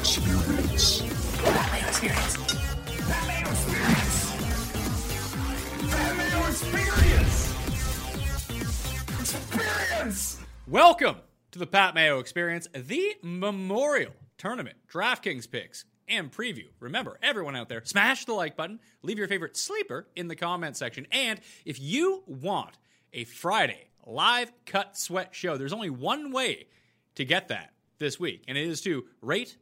Mayo Experience. Mayo Experience. Mayo Experience. Mayo Experience. Experience. Welcome to the Pat Mayo Experience, the Memorial Tournament DraftKings picks and preview. Remember, everyone out there, smash the like button, leave your favorite sleeper in the comment section, and if you want a Friday live cut sweat show, there's only one way to get that this week, and it is to rate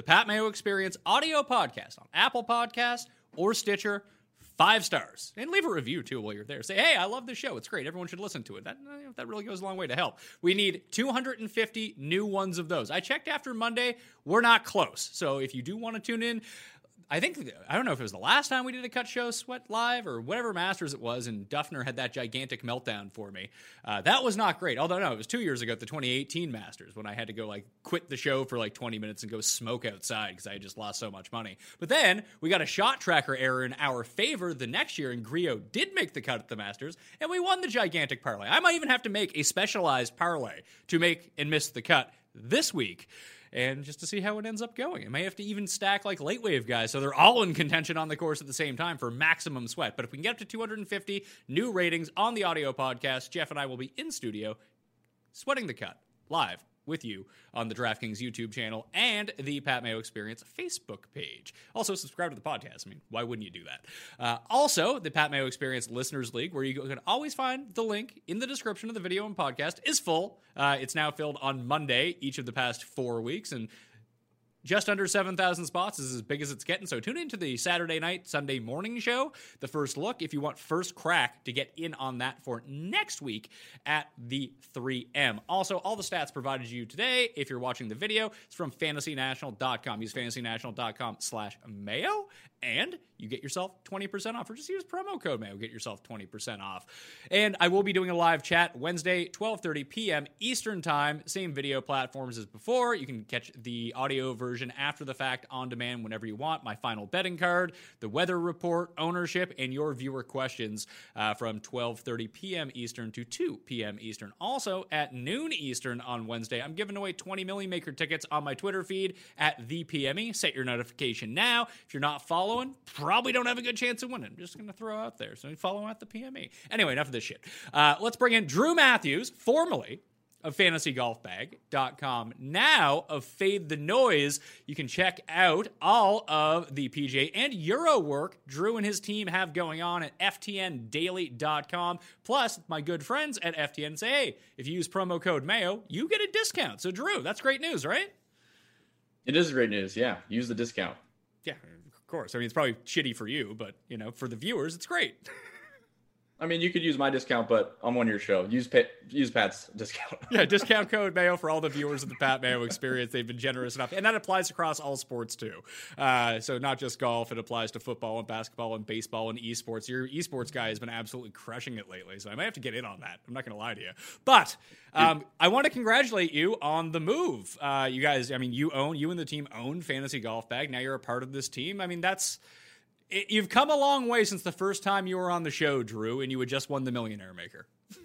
the Pat Mayo Experience audio podcast on Apple Podcasts or Stitcher. Five stars and leave a review too while you're there. Say, hey, I love this show. It's great. Everyone should listen to it. That, that really goes a long way to help. We need 250 new ones of those. I checked after Monday. We're not close. So if you do want to tune in, I think I don't know if it was the last time we did a cut show sweat live or whatever Masters it was, and Dufner had that gigantic meltdown for me. Uh, that was not great. Although no, it was two years ago at the 2018 Masters when I had to go like quit the show for like 20 minutes and go smoke outside because I had just lost so much money. But then we got a shot tracker error in our favor the next year, and Grillo did make the cut at the Masters, and we won the gigantic parlay. I might even have to make a specialized parlay to make and miss the cut this week and just to see how it ends up going. It may have to even stack like late wave guys so they're all in contention on the course at the same time for maximum sweat. But if we can get up to 250 new ratings on the audio podcast, Jeff and I will be in studio sweating the cut live with you on the DraftKings YouTube channel and the Pat Mayo Experience Facebook page. Also, subscribe to the podcast. I mean, why wouldn't you do that? Uh, also, the Pat Mayo Experience Listeners League, where you can always find the link in the description of the video and podcast, is full. Uh, it's now filled on Monday each of the past four weeks, and just under 7,000 spots is as big as it's getting. So tune into the Saturday night, Sunday morning show, the first look, if you want first crack to get in on that for next week at the 3M. Also, all the stats provided to you today, if you're watching the video, it's from fantasynational.com. Use fantasynational.com slash mayo and you get yourself 20% off or just use promo code mayo get yourself 20% off and i will be doing a live chat wednesday 12.30 p.m eastern time same video platforms as before you can catch the audio version after the fact on demand whenever you want my final betting card the weather report ownership and your viewer questions uh, from 12.30 p.m eastern to 2 p.m eastern also at noon eastern on wednesday i'm giving away 20 million maker tickets on my twitter feed at the pme set your notification now if you're not following probably don't have a good chance of winning. I'm just to throw out there. So follow at the PME. Anyway, enough of this shit. Uh, let's bring in Drew Matthews, formerly of fantasygolfbag.com. Now of Fade the Noise, you can check out all of the PJ and Euro work Drew and his team have going on at ftndaily.com. Plus, my good friends at FTN say, hey, if you use promo code MAYO, you get a discount. So, Drew, that's great news, right? It is great news. Yeah. Use the discount. Yeah, of course. I mean, it's probably shitty for you, but you know, for the viewers, it's great. I mean, you could use my discount, but I'm on your show. Use Pat, use Pat's discount. yeah, discount code Mayo for all the viewers of the Pat Mayo Experience. They've been generous enough, and that applies across all sports too. Uh, so not just golf; it applies to football and basketball and baseball and esports. Your esports guy has been absolutely crushing it lately, so I might have to get in on that. I'm not going to lie to you, but um, I want to congratulate you on the move. Uh, you guys, I mean, you own you and the team own Fantasy Golf Bag. Now you're a part of this team. I mean, that's it, you've come a long way since the first time you were on the show, Drew, and you had just won the Millionaire Maker.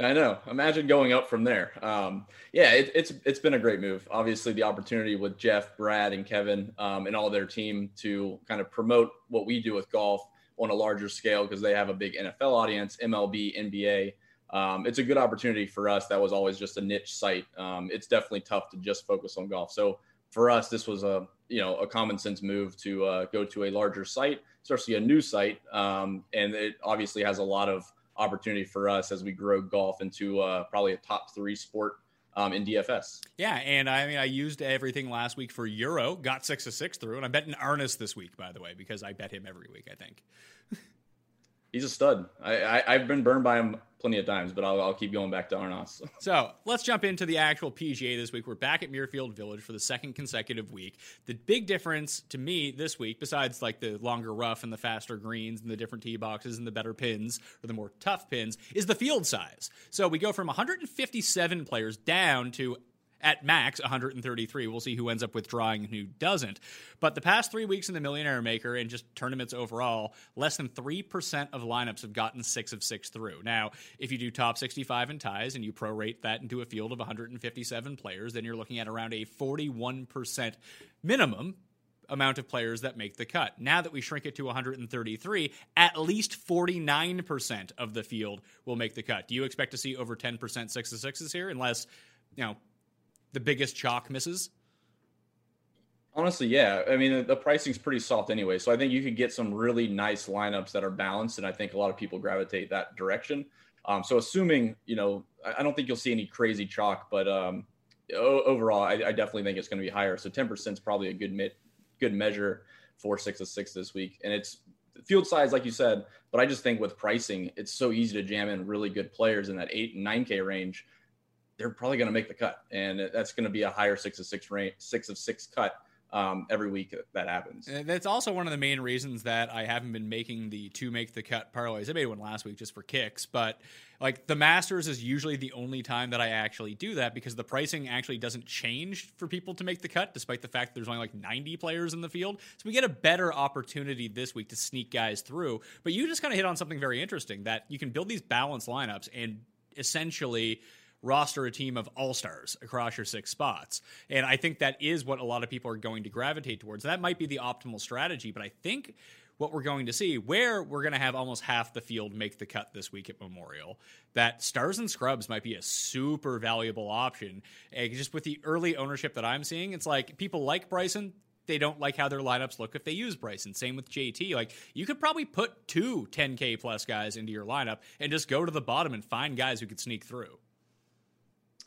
I know. Imagine going up from there. Um, yeah, it, it's it's been a great move. Obviously, the opportunity with Jeff, Brad, and Kevin um, and all their team to kind of promote what we do with golf on a larger scale because they have a big NFL audience, MLB, NBA. Um, it's a good opportunity for us. That was always just a niche site. Um, it's definitely tough to just focus on golf. So for us, this was a you know a common sense move to uh, go to a larger site, especially a new site, um, and it obviously has a lot of opportunity for us as we grow golf into uh, probably a top three sport um, in DFS. Yeah, and I mean, I used everything last week for Euro, got six of six through, and I bet in Arnaus this week, by the way, because I bet him every week. I think he's a stud. I, I have been burned by him plenty of times, but I'll, I'll keep going back to Arnaus. so let's jump into the actual PGA this week. We're back at Muirfield Village for the second consecutive week. The big difference to me this week, besides like the longer rough and the faster greens and the different tee boxes and the better pins or the more tough pins, is the field size. So we go from 157 players down to at max 133. We'll see who ends up withdrawing and who doesn't. But the past three weeks in the Millionaire Maker and just tournaments overall, less than 3% of lineups have gotten six of six through. Now, if you do top 65 and ties and you prorate that into a field of 157 players, then you're looking at around a 41% minimum amount of players that make the cut. Now that we shrink it to 133, at least 49% of the field will make the cut. Do you expect to see over 10% six of sixes here unless, you know, the biggest chalk misses? Honestly, yeah. I mean, the pricing's pretty soft anyway. So I think you could get some really nice lineups that are balanced. And I think a lot of people gravitate that direction. Um, so assuming, you know, I don't think you'll see any crazy chalk, but um, overall, I, I, definitely think it's going to be higher. So 10% is probably a good, mit, good measure for six of six this week. And it's field size, like you said, but I just think with pricing, it's so easy to jam in really good players in that eight and nine K range they're probably going to make the cut, and that's going to be a higher six of six range, six of six cut um, every week that happens. And that's also one of the main reasons that I haven't been making the to make the cut parlays. I made one last week just for kicks, but like the Masters is usually the only time that I actually do that because the pricing actually doesn't change for people to make the cut, despite the fact that there's only like 90 players in the field. So we get a better opportunity this week to sneak guys through. But you just kind of hit on something very interesting that you can build these balanced lineups and essentially roster a team of all stars across your six spots. And I think that is what a lot of people are going to gravitate towards. That might be the optimal strategy, but I think what we're going to see, where we're going to have almost half the field make the cut this week at Memorial, that stars and scrubs might be a super valuable option. And just with the early ownership that I'm seeing, it's like people like Bryson, they don't like how their lineups look if they use Bryson. Same with JT. Like you could probably put two 10K plus guys into your lineup and just go to the bottom and find guys who could sneak through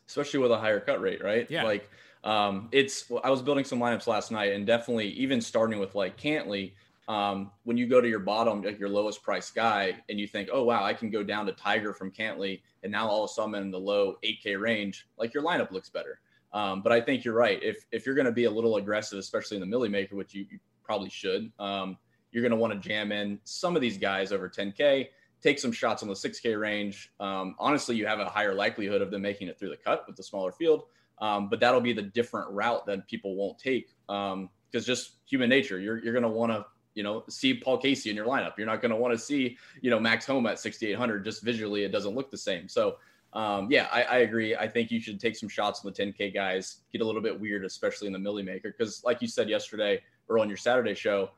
especially with a higher cut rate, right? Yeah. Like, um, it's, I was building some lineups last night and definitely even starting with like Cantlay. um, when you go to your bottom, like your lowest price guy, and you think, oh, wow, I can go down to Tiger from Cantlay, and now all of a sudden I'm in the low 8K range, like your lineup looks better. Um, but I think you're right. If, if you're going to be a little aggressive, especially in the Millie Maker, which you, you probably should, um, you're going to want to jam in some of these guys over 10K take some shots on the 6K range. Um, honestly, you have a higher likelihood of them making it through the cut with the smaller field. Um, but that'll be the different route that people won't take because um, just human nature. You're you're to want to you know see Paul Casey in your lineup. You're not to want to see you know Max Homa at 6,800. Just visually, it doesn't look the same. So. Um, yeah, I, I, agree. I think you should take some shots on the 10K guys, get a little bit weird, especially in the Millie Maker. Because, like you said yesterday or on your Saturday show,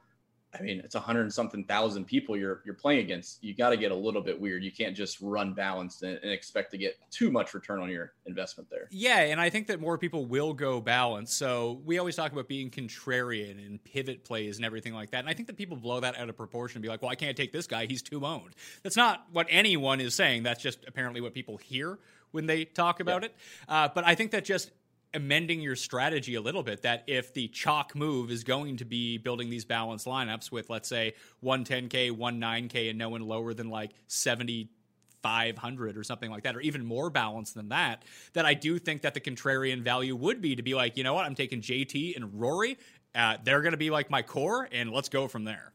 I mean, it's a hundred and something thousand people you're you're playing against. You got to get a little bit weird. You can't just run balanced and, and, expect to get too much return on your investment there. Yeah, and I think that more people will go balanced. So we always talk about being contrarian and pivot plays and everything like that. And I think that people blow that out of proportion and be like, "Well, I can't take this guy; he's too owned." That's not what anyone is saying. That's just apparently what people hear when they talk about yeah. it. Uh, but I think that just amending your strategy a little bit that if the chalk move is going to be building these balanced lineups with let's say 110k 19k and no one lower than like 70 500 or something like that or even more balanced than that that i do think that the contrarian value would be to be like you know what? I'm taking jt and rory uh, they're going to be like my core and let's go from there.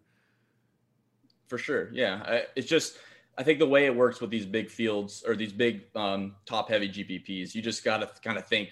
For sure. Yeah. I, it's just I think the way it works with these big fields or these big um, top heavy GPPs, you just got to kind of think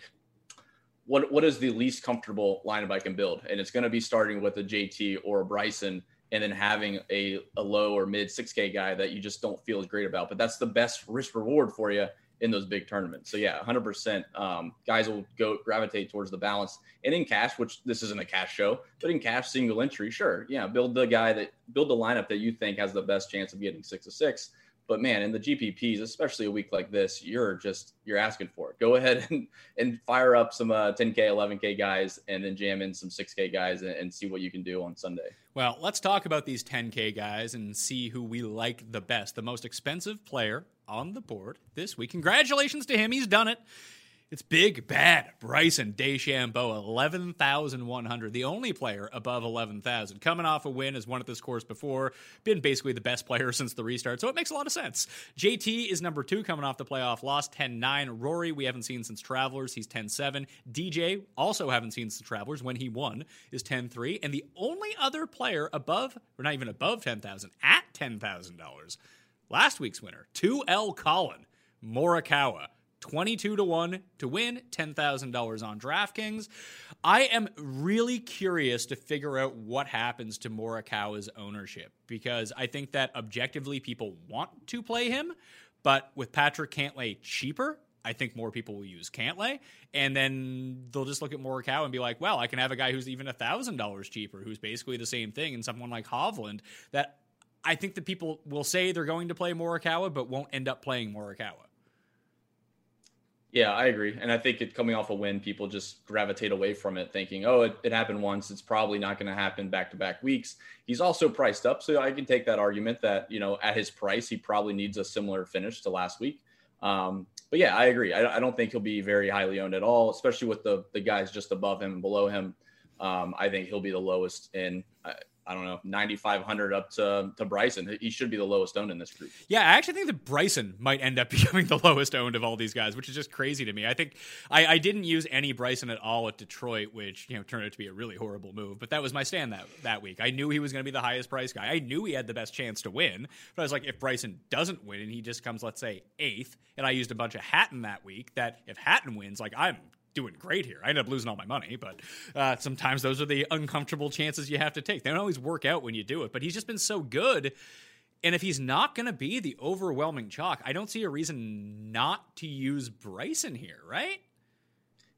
what what is the least comfortable lineup I can build? And it's going to be starting with a JT or a Bryson, and then having a, a low or mid 6K guy that you just don't feel as great about. But that's the best risk reward for you in those big tournaments. So yeah, 100%. Um, guys will go gravitate towards the balance. And in cash, which this isn't a cash show, but in cash single entry, sure, yeah, build the guy that build the lineup that you think has the best chance of getting six of six. But man, in the GPPs, especially a week like this, you're just you're asking for it. Go ahead and, and fire up some uh, 10k, 11k guys, and then jam in some 6k guys and, and see what you can do on Sunday. Well, let's talk about these 10k guys and see who we like the best. The most expensive player on the board this week. Congratulations to him; he's done it. It's big, bad Bryson DeChambeau, 11,100, the only player above 11,000. Coming off a win, has won at this course before, been basically the best player since the restart, so it makes a lot of sense. JT is number two, coming off the playoff loss, 10 9. Rory, we haven't seen since Travelers, he's 10 7. DJ, also haven't seen since Travelers, when he won, is 10 3. And the only other player above, or not even above 10,000, at $10,000, last week's winner, 2L Collin Morikawa. 22 to 1 to win $10,000 on DraftKings. I am really curious to figure out what happens to Morikawa's ownership because I think that objectively people want to play him, but with Patrick Cantlay cheaper, I think more people will use Cantlay, and then they'll just look at Morikawa and be like, "Well, I can have a guy who's even thousand dollars cheaper, who's basically the same thing, and someone like Hovland that I think that people will say they're going to play Morikawa, but won't end up playing Morikawa." Yeah, I agree. And I think it coming off a win, people just gravitate away from it thinking, oh, it, it happened once. It's probably not going to happen back to back weeks. He's also priced up. So I can take that argument that, you know, at his price, he probably needs a similar finish to last week. Um, but yeah, I agree. I, I, don't think he'll be very highly owned at all, especially with the, the guys just above him and below him. Um, I think he'll be the lowest in. I don't know, 9,500 up to, to Bryson. He should be the lowest owned in this group. Yeah, I actually think that Bryson might end up becoming the lowest owned of all these guys, which is just crazy to me. I think I, I didn't use any Bryson at all at Detroit, which, you know, turned out to be a really horrible move. But that was my stand that, that week. I knew he was going to be the highest price guy. I knew he had the best chance to win. But I was like, if Bryson doesn't win and he just comes, let's say, eighth, and I used a bunch of Hatton that week, that if Hatton wins, like I'm doing great here. I ended up losing all my money, but uh, sometimes those are the uncomfortable chances you have to take. They don't always work out when you do it, but he's just been so good. And if he's not going to be the overwhelming chalk, I don't see a reason not to use Bryson here, right?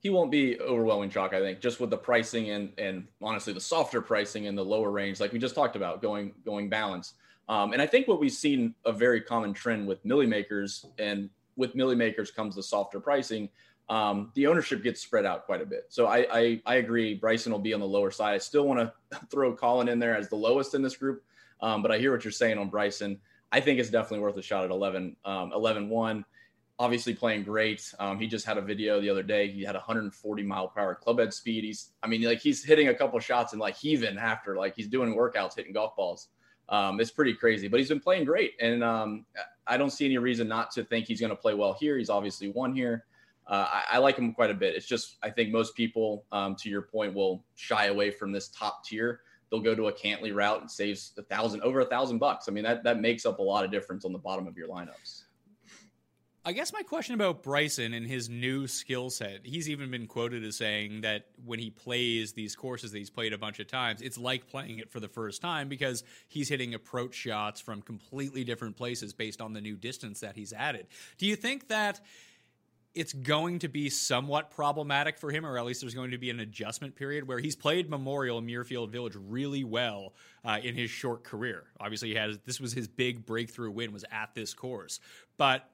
He won't be overwhelming chalk, I think, just with the pricing and and honestly the softer pricing in the lower range, like we just talked about, going going balance. Um, and I think what we've seen a very common trend with millie makers, and with millie makers comes the softer pricing um, the ownership gets spread out quite a bit. So I, I, I agree. Bryson will be on the lower side. I still want to throw Collin in there as the lowest in this group, um, but I hear what you're saying on Bryson. I think it's definitely worth a shot at 11, um, 11 1. Obviously playing great. Um, he just had a video the other day. He had 140 mile per hour club head speed. He's, I mean, like he's hitting a couple shots and like heaving after, like he's doing workouts, hitting golf balls. Um, it's pretty crazy, but he's been playing great. And um, I don't see any reason not to think he's going to play well here. He's obviously won here uh, I, I, like him quite a bit. It's just I think most people, um, to your point, will shy away from this top tier. They'll go to a Cantlay route and saves a thousand over a thousand bucks. I mean that that makes up a lot of difference on the bottom of your lineups. I guess my question about Bryson and his new skill set, he's even been quoted as saying that when he plays these courses that he's played a bunch of times, it's like playing it for the first time because he's hitting approach shots from completely different places based on the new distance that he's added. Do you think that it's going to be somewhat problematic for him, or at least there's going to be an adjustment period where he's played Memorial Muirfield Village really well uh, in his short career. Obviously, he has this was his big breakthrough win was at this course, but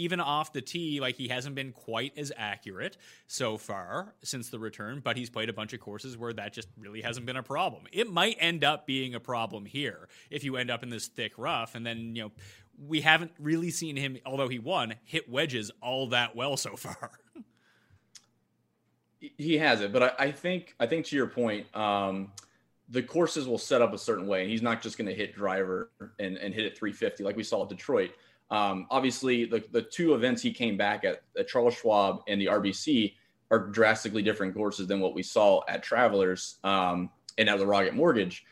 even off the tee, like he hasn't been quite as accurate so far since the return, but he's played a bunch of courses where that just really hasn't been a problem. It might end up being a problem here if you end up in this thick rough, and then you know we haven't really seen him, although he won, hit wedges all that well so far. he has it, but I, I, think I think to your point, um, the courses will set up a certain way, and he's not just going to hit driver and, and hit it 350 like we saw at Detroit. Um, obviously, the, the two events he came back at, at Charles Schwab and the RBC are drastically different courses than what we saw at Travelers um, and at the Rocket Mortgage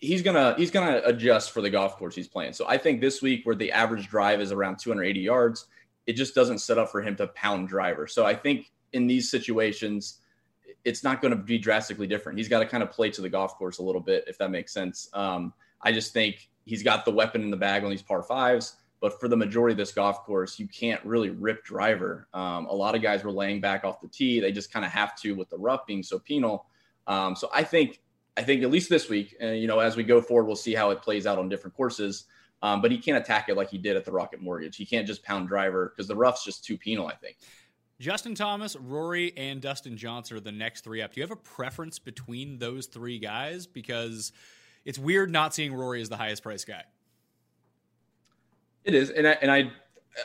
he's gonna he's gonna adjust for the golf course he's playing. So I think this week where the average drive is around 280 yards, it just doesn't set up for him to pound driver. So I think in these situations, it's not going to be drastically different. He's got to kind of play to the golf course a little bit, if that makes sense. Um, I just think he's got the weapon in the bag on these par fives. But for the majority of this golf course, you can't really rip driver. Um, a lot of guys were laying back off the tee. They just kind of have to with the rough being so penal. Um, so I think I think at least this week, and you know, as we go forward, we'll see how it plays out on different courses. Um, but he can't attack it like he did at the Rocket Mortgage. He can't just pound driver because the rough's just too penal, I think. Justin Thomas, Rory, and Dustin Johnson are the next three up. Do you have a preference between those three guys? Because it's weird not seeing Rory as the highest price guy. It is, and I, and I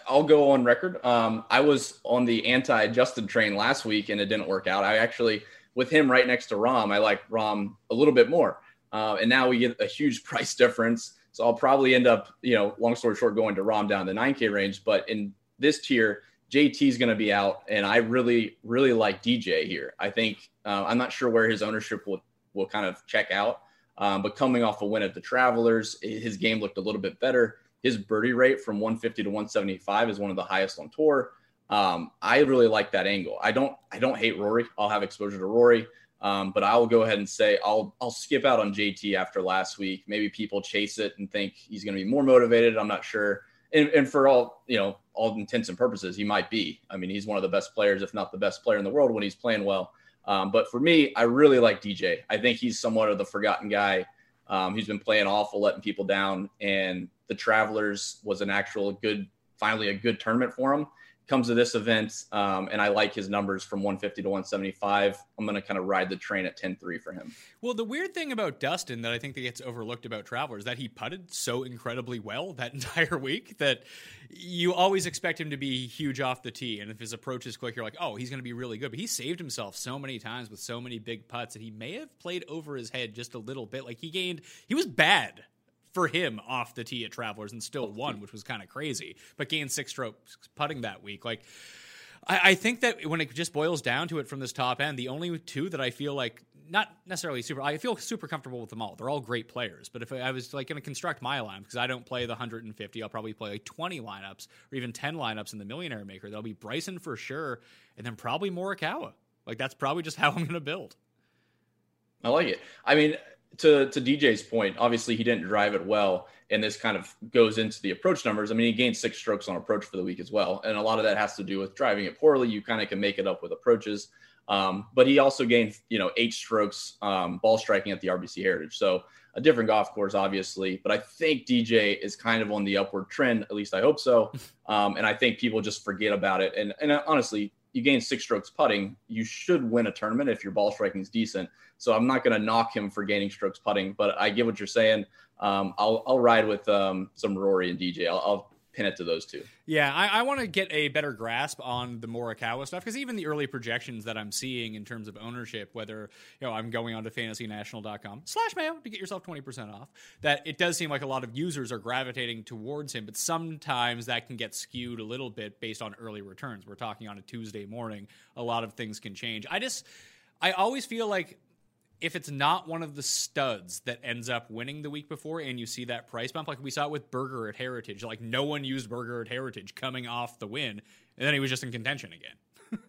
I'll go on record. Um, I was on the anti Justin train last week, and it didn't work out. I actually with him right next to Rahm, I like Rahm a little bit more, uh, and now we get a huge price difference. So I'll probably end up, you know, long story short, going to Rahm down the 9K range. But in this tier, JT is going to be out, and I really, really like DJ here. I think uh, I'm not sure where his ownership will will kind of check out, um, but coming off a win at the Travelers, his game looked a little bit better. His birdie rate from 150 to 175 is one of the highest on tour. Um, I really like that angle. I don't I don't hate Rory. I'll have exposure to Rory. Um, but I'll go ahead and say I'll I'll skip out on JT after last week. Maybe people chase it and think he's going to be more motivated. I'm not sure. And, and for all you know, all intents and purposes, he might be. I mean, he's one of the best players, if not the best player in the world, when he's playing well. Um, but for me, I really like DJ. I think he's somewhat of the forgotten guy. Um, he's been playing awful, letting people down, and the Travelers was an actual good, finally a good tournament for him comes to this event, um, and I like his numbers from 150 to 175. I'm going to kind of ride the train at 10-3 for him. Well, the weird thing about Dustin that I think that gets overlooked about Traveler is that he putted so incredibly well that entire week that you always expect him to be huge off the tee, and if his approach is quick, you're like, oh, he's going to be really good. But he saved himself so many times with so many big putts that he may have played over his head just a little bit. Like he gained, he was bad for him off the tee at Travelers and still won, which was kind of crazy, but gained six strokes putting that week. Like, I, I, think that when it just boils down to it from this top end, the only two that I feel like not necessarily super, I feel super comfortable with them all. They're all great players. But if I was like going to construct my line, because I don't play the 150, I'll probably play like 20 lineups or even 10 lineups in the Millionaire Maker. There'll be Bryson for sure, and then probably Morikawa. Like that's probably just how I'm going to build. I like it. I mean, to to DJ's point, obviously he didn't drive it well, and this kind of goes into the approach numbers. I mean, he gained six strokes on approach for the week as well, and a lot of that has to do with driving it poorly. You kind of can make it up with approaches, um, but he also gained you know eight strokes um, ball striking at the RBC Heritage, so a different golf course, obviously. But I think DJ is kind of on the upward trend. At least I hope so, um, and I think people just forget about it. And and honestly, you gain six strokes putting, you should win a tournament if your ball striking is decent. So I'm not going to knock him for gaining strokes putting, but I get what you're saying. Um, I'll I'll ride with um, some Rory and DJ. I'll, I'll pin it to those two. Yeah, I, I want to get a better grasp on the Morikawa stuff because even the early projections that I'm seeing in terms of ownership, whether you know I'm going on to fantasynational.com slash mayo to get yourself 20% off, that it does seem like a lot of users are gravitating towards him, but sometimes that can get skewed a little bit based on early returns. We're talking on a Tuesday morning, a lot of things can change. I just I always feel like if it's not one of the studs that ends up winning the week before and you see that price bump, like we saw it with Berger at Heritage, like no one used Berger at Heritage coming off the win, and then he was just in contention again.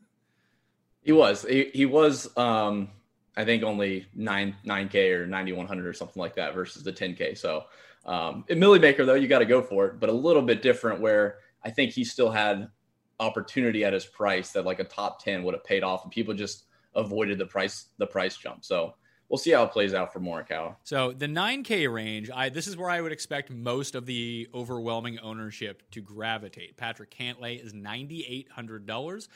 he was. He, he was, um, I think, only 9, 9K or 9,100 or something like that versus the 10K. So, um, in Millie Maker, though, you got to go for it, but a little bit different where I think he still had opportunity at his price that like a top 10 would have paid off, and people just avoided the price the price jump. So we'll see how it plays out for Morikawa. So the 9K range, I this is where I would expect most of the overwhelming ownership to gravitate. Patrick Cantlay is ninety eight hundred dollars.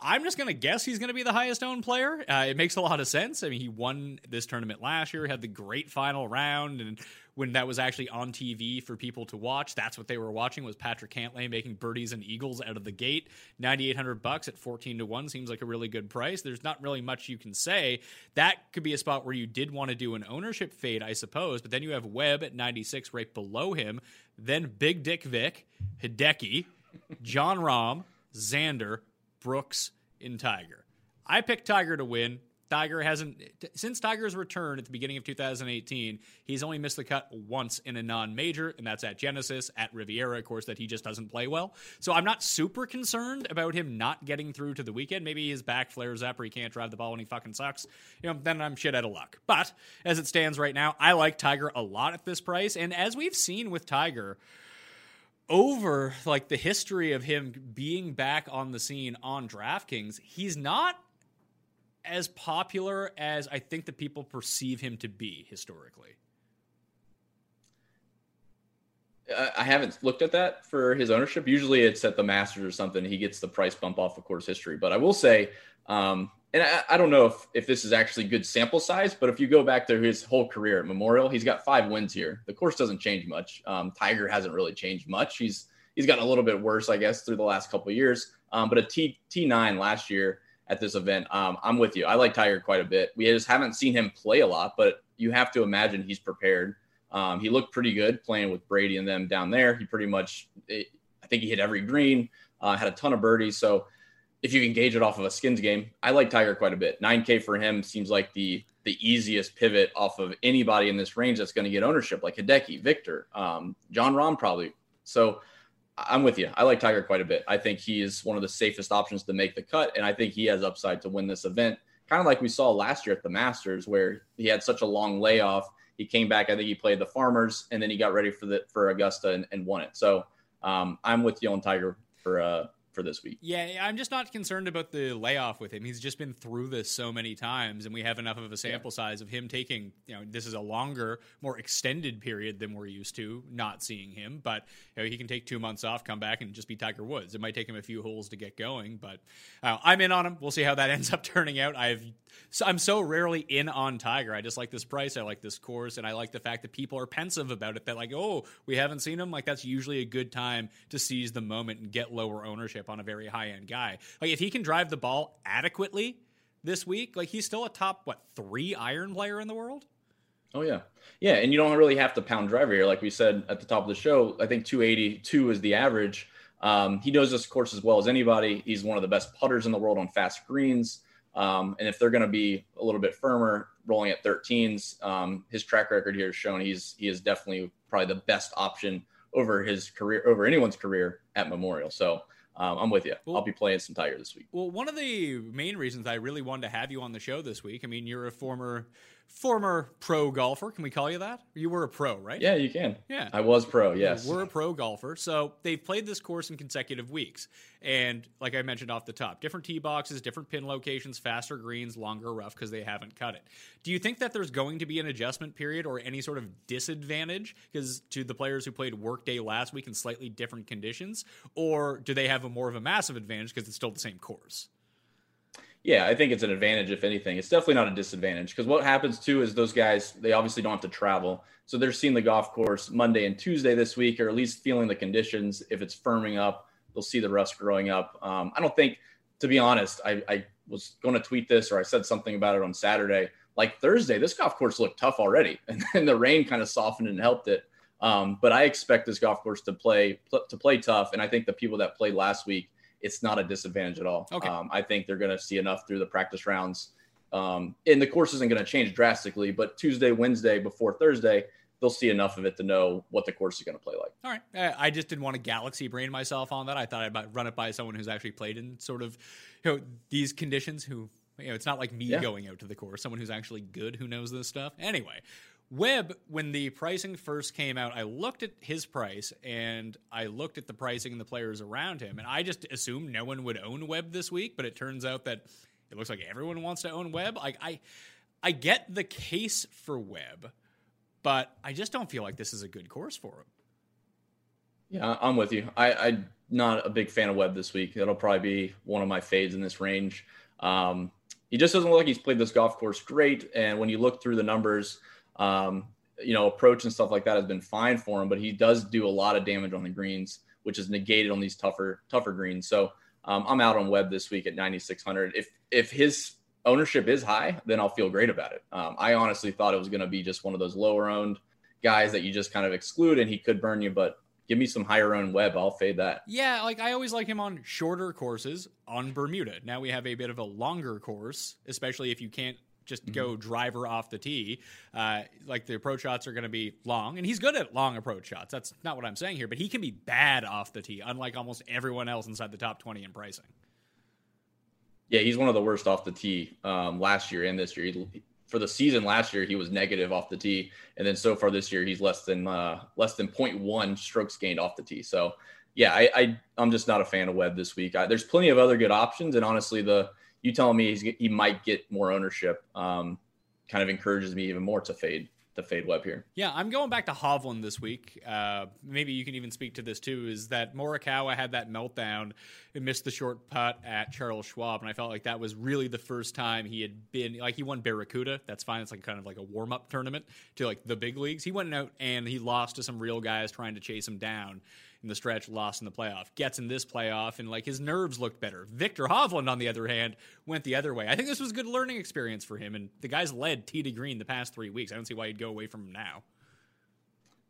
I'm just going to guess he's going to be the highest owned player. Uh, it makes a lot of sense. I mean, he won this tournament last year, had the great final round, and when that was actually on TV for people to watch. That's what they were watching was Patrick Cantlay making birdies and eagles out of the gate. 9800 bucks at 14 to 1 seems like a really good price. There's not really much you can say. That could be a spot where you did want to do an ownership fade, I suppose, but then you have Webb at 96 right below him, then Big Dick Vic, Hideki, Jon Rahm, Xander, Brooks, and Tiger. I picked Tiger to win. Tiger hasn't since Tiger's return at the beginning of 2018. He's only missed the cut once in a non-major, and that's at Genesis at Riviera, of course. That he just doesn't play well. So I'm not super concerned about him not getting through to the weekend. Maybe his back flares up or he can't drive the ball and he fucking sucks. You know, then I'm shit out of luck. But as it stands right now, I like Tiger a lot at this price, and as we've seen with Tiger over like the history of him being back on the scene on DraftKings, he's not as popular as I think the people perceive him to be historically. I haven't looked at that for his ownership. Usually it's at the Masters or something. He gets the price bump off of course history. But I will say, um, and I, I, don't know if, if this is actually good sample size, but if you go back to his whole career at Memorial, he's got five wins here. The course doesn't change much. Um, Tiger hasn't really changed much. He's he's gotten a little bit worse, I guess, through the last couple years. Um, but a T T9 last year at this event, um, I'm with you. I like Tiger quite a bit. We just haven't seen him play a lot, but you have to imagine he's prepared. Um, he looked pretty good playing with Brady and them down there. He pretty much, it, I think he hit every green, uh, had a ton of birdies. So if you can gauge it off of a skins game, I like Tiger quite a bit. 9K for him seems like the the easiest pivot off of anybody in this range that's going to get ownership, like Hideki, Viktor, um, Jon Rahm probably. So I'm with you. I like Tiger quite a bit. I think he is one of the safest options to make the cut, and I think he has upside to win this event. Kind of like we saw last year at the Masters, where he had such a long layoff he came back. I think he played the Farmers, and then he got ready for the for Augusta and, and won it. So um, I'm with you on Tiger for uh, for this week. Yeah, I'm just not concerned about the layoff with him. He's just been through this so many times, and we have enough of a sample yeah. size of him taking, you know, this is a longer, more extended period than we're used to not seeing him. But you know, he can take two months off, come back, and just be Tiger Woods. It might take him a few holes to get going, but uh, I'm in on him. We'll see how that ends up turning out. I've so I'm so rarely in on Tiger. I just like this price. I like this course, and I like the fact that people are pensive about it. That like, oh, we haven't seen him. Like that's usually a good time to seize the moment and get lower ownership on a very high end guy. Like if he can drive the ball adequately this week, like he's still a top what three iron player in the world. Oh yeah, yeah, and you don't really have to pound driver here, like we said at the top of the show. I think 282 is the average. Um, he knows this course as well as anybody. He's one of the best putters in the world on fast greens. Um, and if they're going to be a little bit firmer, rolling at 13s, um, his track record here has shown he's he is definitely probably the best option over his career, over anyone's career at Memorial. So um, I'm with you. Well, I'll be playing some Tiger this week. Well, one of the main reasons I really wanted to have you on the show this week, I mean, you're a former former pro golfer. Can we call you that? You were a pro, right? Yeah, you can. Yeah. I was pro, yes. We're a pro golfer. So they've played this course in consecutive weeks. And like I mentioned off the top, different tee boxes, different pin locations, faster greens, longer rough because they haven't cut it. Do you think that there's going to be an adjustment period or any sort of disadvantage because to the players who played workday last week in slightly different conditions? Or do they have a more of a massive advantage because it's still the same course? Yeah, I think it's an advantage if anything. It's definitely not a disadvantage because what happens too is those guys they obviously don't have to travel, so they're seeing the golf course Monday and Tuesday this week, or at least feeling the conditions. If it's firming up, they'll see the rust growing up. Um, I don't think, to be honest, I, I was going to tweet this or I said something about it on Saturday. Like Thursday, this golf course looked tough already, and then the rain kind of softened and helped it. Um, but I expect this golf course to play to play tough, and I think the people that played last week it's not a disadvantage at all. Okay. Um, I think they're going to see enough through the practice rounds. Um, and the course isn't going to change drastically, but Tuesday, Wednesday before Thursday, they'll see enough of it to know what the course is going to play like. All right. Uh, I just didn't want to galaxy brain myself on that. I thought I'd run it by someone who's actually played in sort of you know these conditions who you know it's not like me yeah. going out to the course, someone who's actually good who knows this stuff. Anyway, Webb, when the pricing first came out, I looked at his price and I looked at the pricing and the players around him, and I just assumed no one would own Webb this week. But it turns out that it looks like everyone wants to own Webb. Like I, I get the case for Webb, but I just don't feel like this is a good course for him. Yeah, I'm with you. I, I'm not a big fan of Webb this week. It'll probably be one of my fades in this range. Um, he just doesn't look like he's played this golf course great. And when you look through the numbers, um, you know, approach and stuff like that has been fine for him, but he does do a lot of damage on the greens, which is negated on these tougher, tougher greens. So um, I'm out on Webb this week at 9,600. If if his ownership is high, then I'll feel great about it. Um, I honestly thought it was going to be just one of those lower owned guys that you just kind of exclude and he could burn you, but give me some higher owned Webb. I'll fade that. Yeah, like I always like him on shorter courses on Bermuda. Now we have a bit of a longer course, especially if you can't just mm-hmm. go driver off the tee. Uh, like the approach shots are going to be long, and he's good at long approach shots. That's not what I'm saying here, but he can be bad off the tee, unlike almost everyone else inside the top 20 in pricing. Yeah, he's one of the worst off the tee um, last year and this year. He, for the season last year, he was negative off the tee, and then so far this year, he's less than uh, less than 0.1 strokes gained off the tee. So, yeah, I, I am just not a fan of Webb this week. I, there's plenty of other good options, and honestly, the you telling me he might get more ownership um, kind of encourages me even more to fade. to fade Webb here. Yeah, I'm going back to Hovland this week. Uh, maybe you can even speak to this too. Is that Morikawa had that meltdown and missed the short putt at Charles Schwab, and I felt like that was really the first time he had been like he won Barracuda. That's fine. It's like kind of like a warm up tournament to like the big leagues. He went out and he lost to some real guys trying to chase him down in the stretch, lost in the playoff. Gets in this playoff, and like his nerves looked better. Viktor Hovland, on the other hand, went the other way. I think this was a good learning experience for him, and the guy's led tee to green the past three weeks. I don't see why he'd go away from him now.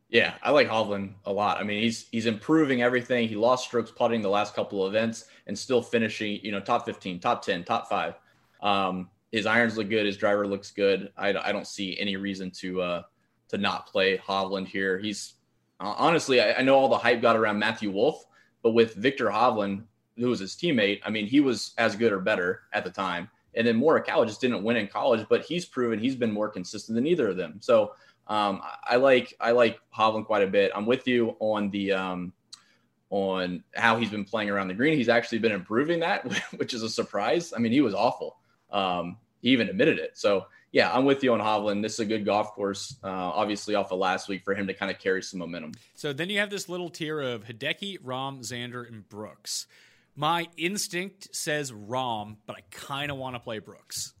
Yeah, I like Hovland a lot. I mean, he's he's improving everything. He lost strokes putting the last couple of events and still finishing, you know, top 15, top 10, top five. Um, his irons look good. His driver looks good. I, I don't see any reason to uh, to not play Hovland here. He's uh, honestly, I, I, know all the hype got around Matthew Wolff, but with Viktor Hovland, who was his teammate, I mean, he was as good or better at the time. And then Morikawa just didn't win in college, but he's proven he's been more consistent than either of them. So um, I like I like Hovland quite a bit. I'm with you on the um, on how he's been playing around the green. He's actually been improving that, which is a surprise. I mean, he was awful. Um, he even admitted it. So yeah, I'm with you on Hovland. This is a good golf course, uh, obviously off of last week for him to kind of carry some momentum. So then you have this little tier of Hideki, Rahm, Xander, and Brooks. My instinct says Rahm, but I kind of want to play Brooks.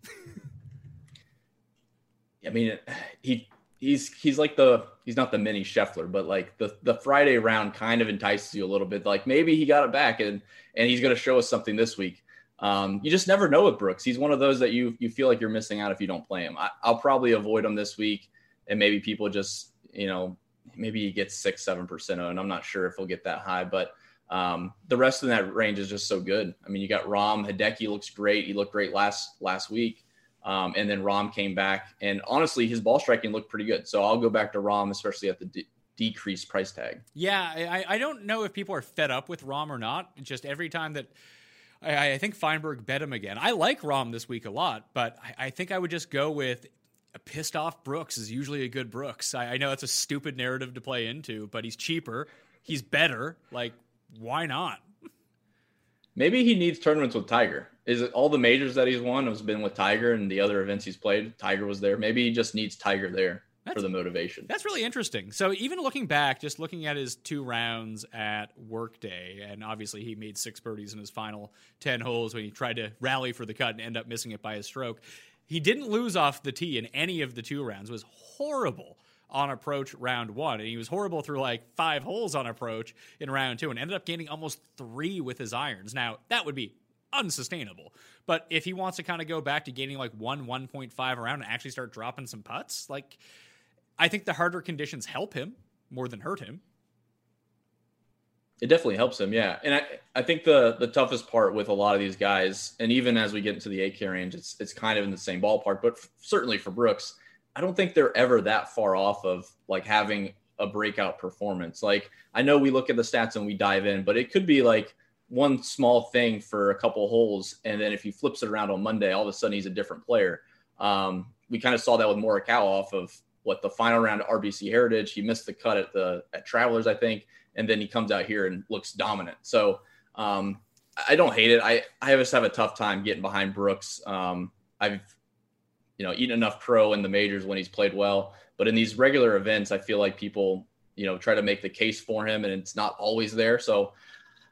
I mean, he he's he's like the he's not the mini Scheffler, but like the the Friday round kind of entices you a little bit. Like maybe he got it back and and he's going to show us something this week. Um, you just never know with Brooks. He's one of those that you you feel like you're missing out if you don't play him. I, will probably avoid him this week, and maybe people just you know maybe he gets six seven percent and I'm not sure if he'll get that high, but um, the rest of that range is just so good. I mean, you got Rahm Hideki looks great. He looked great last last week, um, and then Rahm came back, and honestly, his ball striking looked pretty good. So I'll go back to Rahm, especially at the de- decreased price tag. Yeah, I, I don't know if people are fed up with Rahm or not. Just every time that I, I, think Feinberg bet him again. I like Rahm this week a lot, but I, I think I would just go with a pissed off Brooks is usually a good Brooks. I, I know it's a stupid narrative to play into, but he's cheaper, he's better. Like, why not? Maybe he needs tournaments with Tiger. Is it all the majors that he's won has been with Tiger and the other events he's played? Tiger was there. Maybe he just needs Tiger there that's, for the motivation. That's really interesting. So even looking back, just looking at his two rounds at Workday, and obviously he made six birdies in his final ten holes when he tried to rally for the cut and end up missing it by a stroke. He didn't lose off the tee in any of the two rounds. It was horrible on approach round one, and he was horrible through like five holes on approach in round two, and ended up gaining almost three with his irons. Now that would be unsustainable. But if he wants to kind of go back to gaining like one, 1.5 around and actually start dropping some putts, like I think the harder conditions help him more than hurt him. It definitely helps him, yeah. And I, I think the the toughest part with a lot of these guys, and even as we get into the 8K range, it's it's kind of in the same ballpark. But f- certainly for Brooks, I don't think they're ever that far off of like having a breakout performance. Like I know we look at the stats and we dive in, but it could be like one small thing for a couple holes, and then if he flips it around on Monday, all of a sudden he's a different player. Um, we kind of saw that with Morikawa off of what the final round at RBC Heritage. He missed the cut at the at Travelers, I think, and then he comes out here and looks dominant. So um, I don't hate it. I I just have a tough time getting behind Brooks. Um, I've you know eaten enough pro in the majors when he's played well, but in these regular events, I feel like people you know try to make the case for him, and it's not always there. So.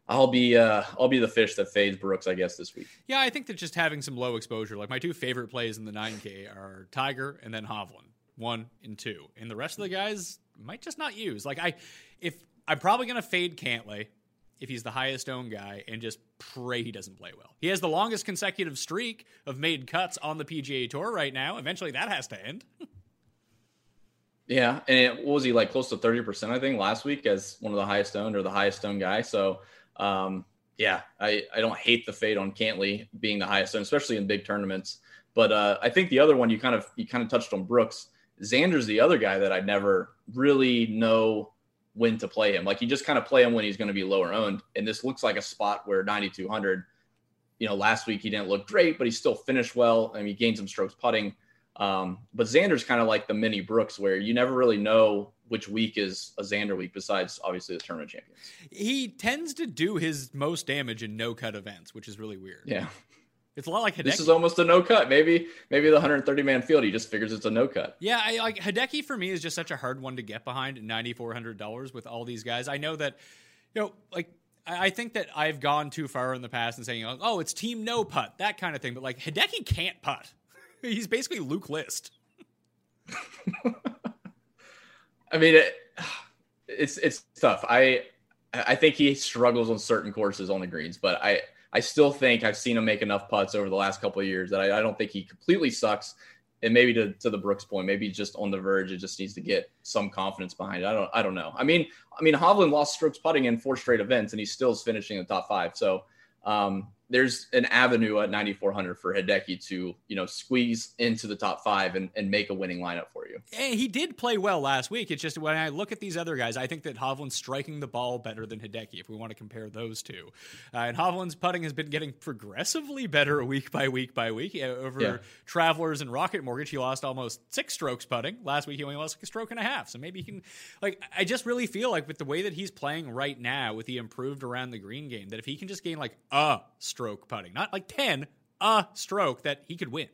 I'll be uh, I'll be the fish that fades Brooks, I guess, this week. Yeah, I think that just having some low exposure, like my two favorite plays in the 9K are Tiger and then Hovland one, and two. And the rest of the guys might just not use. Like I if I'm probably gonna fade Cantlay if he's the highest owned guy and just pray he doesn't play well. He has the longest consecutive streak of made cuts on the PGA tour right now. Eventually that has to end. yeah, and it, was he like close to 30% I think last week as one of the highest owned or the highest owned guy. So um yeah, I, I don't hate the fade on Cantlay being the highest owned, especially in big tournaments. But uh, I think the other one you kind of you kind of touched on Brooks. Xander's the other guy that I never really know when to play him. Like you just kind of play him when he's going to be lower owned. And this looks like a spot where 9,200, you know, last week he didn't look great, but he still finished well. I mean, he gained some strokes putting. Um, but Xander's kind of like the mini Brooks where you never really know which week is a Xander week besides obviously the tournament champions. He tends to do his most damage in no cut events, which is really weird. Yeah. It's a lot like Hideki. This is almost a no cut. Maybe maybe the 130 man field, he just figures it's a no cut. Yeah, I, like Hideki for me is just such a hard one to get behind. Ninety four hundred dollars with all these guys. I know that, you know, like I I think that I've gone too far in the past and saying, oh, it's team no putt, that kind of thing. But like Hideki can't putt. He's basically Luke List. I mean, it, it's it's tough. I I think he struggles on certain courses on the greens, but I I still think I've seen him make enough putts over the last couple of years that I, I don't think he completely sucks. And maybe to, to the Brooks point, maybe just on the verge. It just needs to get some confidence behind it. I don't I don't know. I mean I mean Hovland lost strokes putting in four straight events and he still is finishing in the top five. So um, there's an avenue at 9400 for Hideki to you know squeeze into the top five and, and make a winning lineup for you. And he did play well last week. It's just when I look at these other guys, I think that Hovland's striking the ball better than Hideki. If we want to compare those two, uh, and Hovland's putting has been getting progressively better week by week by week. Over Yeah. Travelers and Rocket Mortgage, he lost almost six strokes putting last week. He only lost like a stroke and a half. So maybe he can like. I just really feel like with the way that he's playing right now, with the improved around the green game, that if he can just gain like a stroke putting, not like ten, a stroke, that he could win.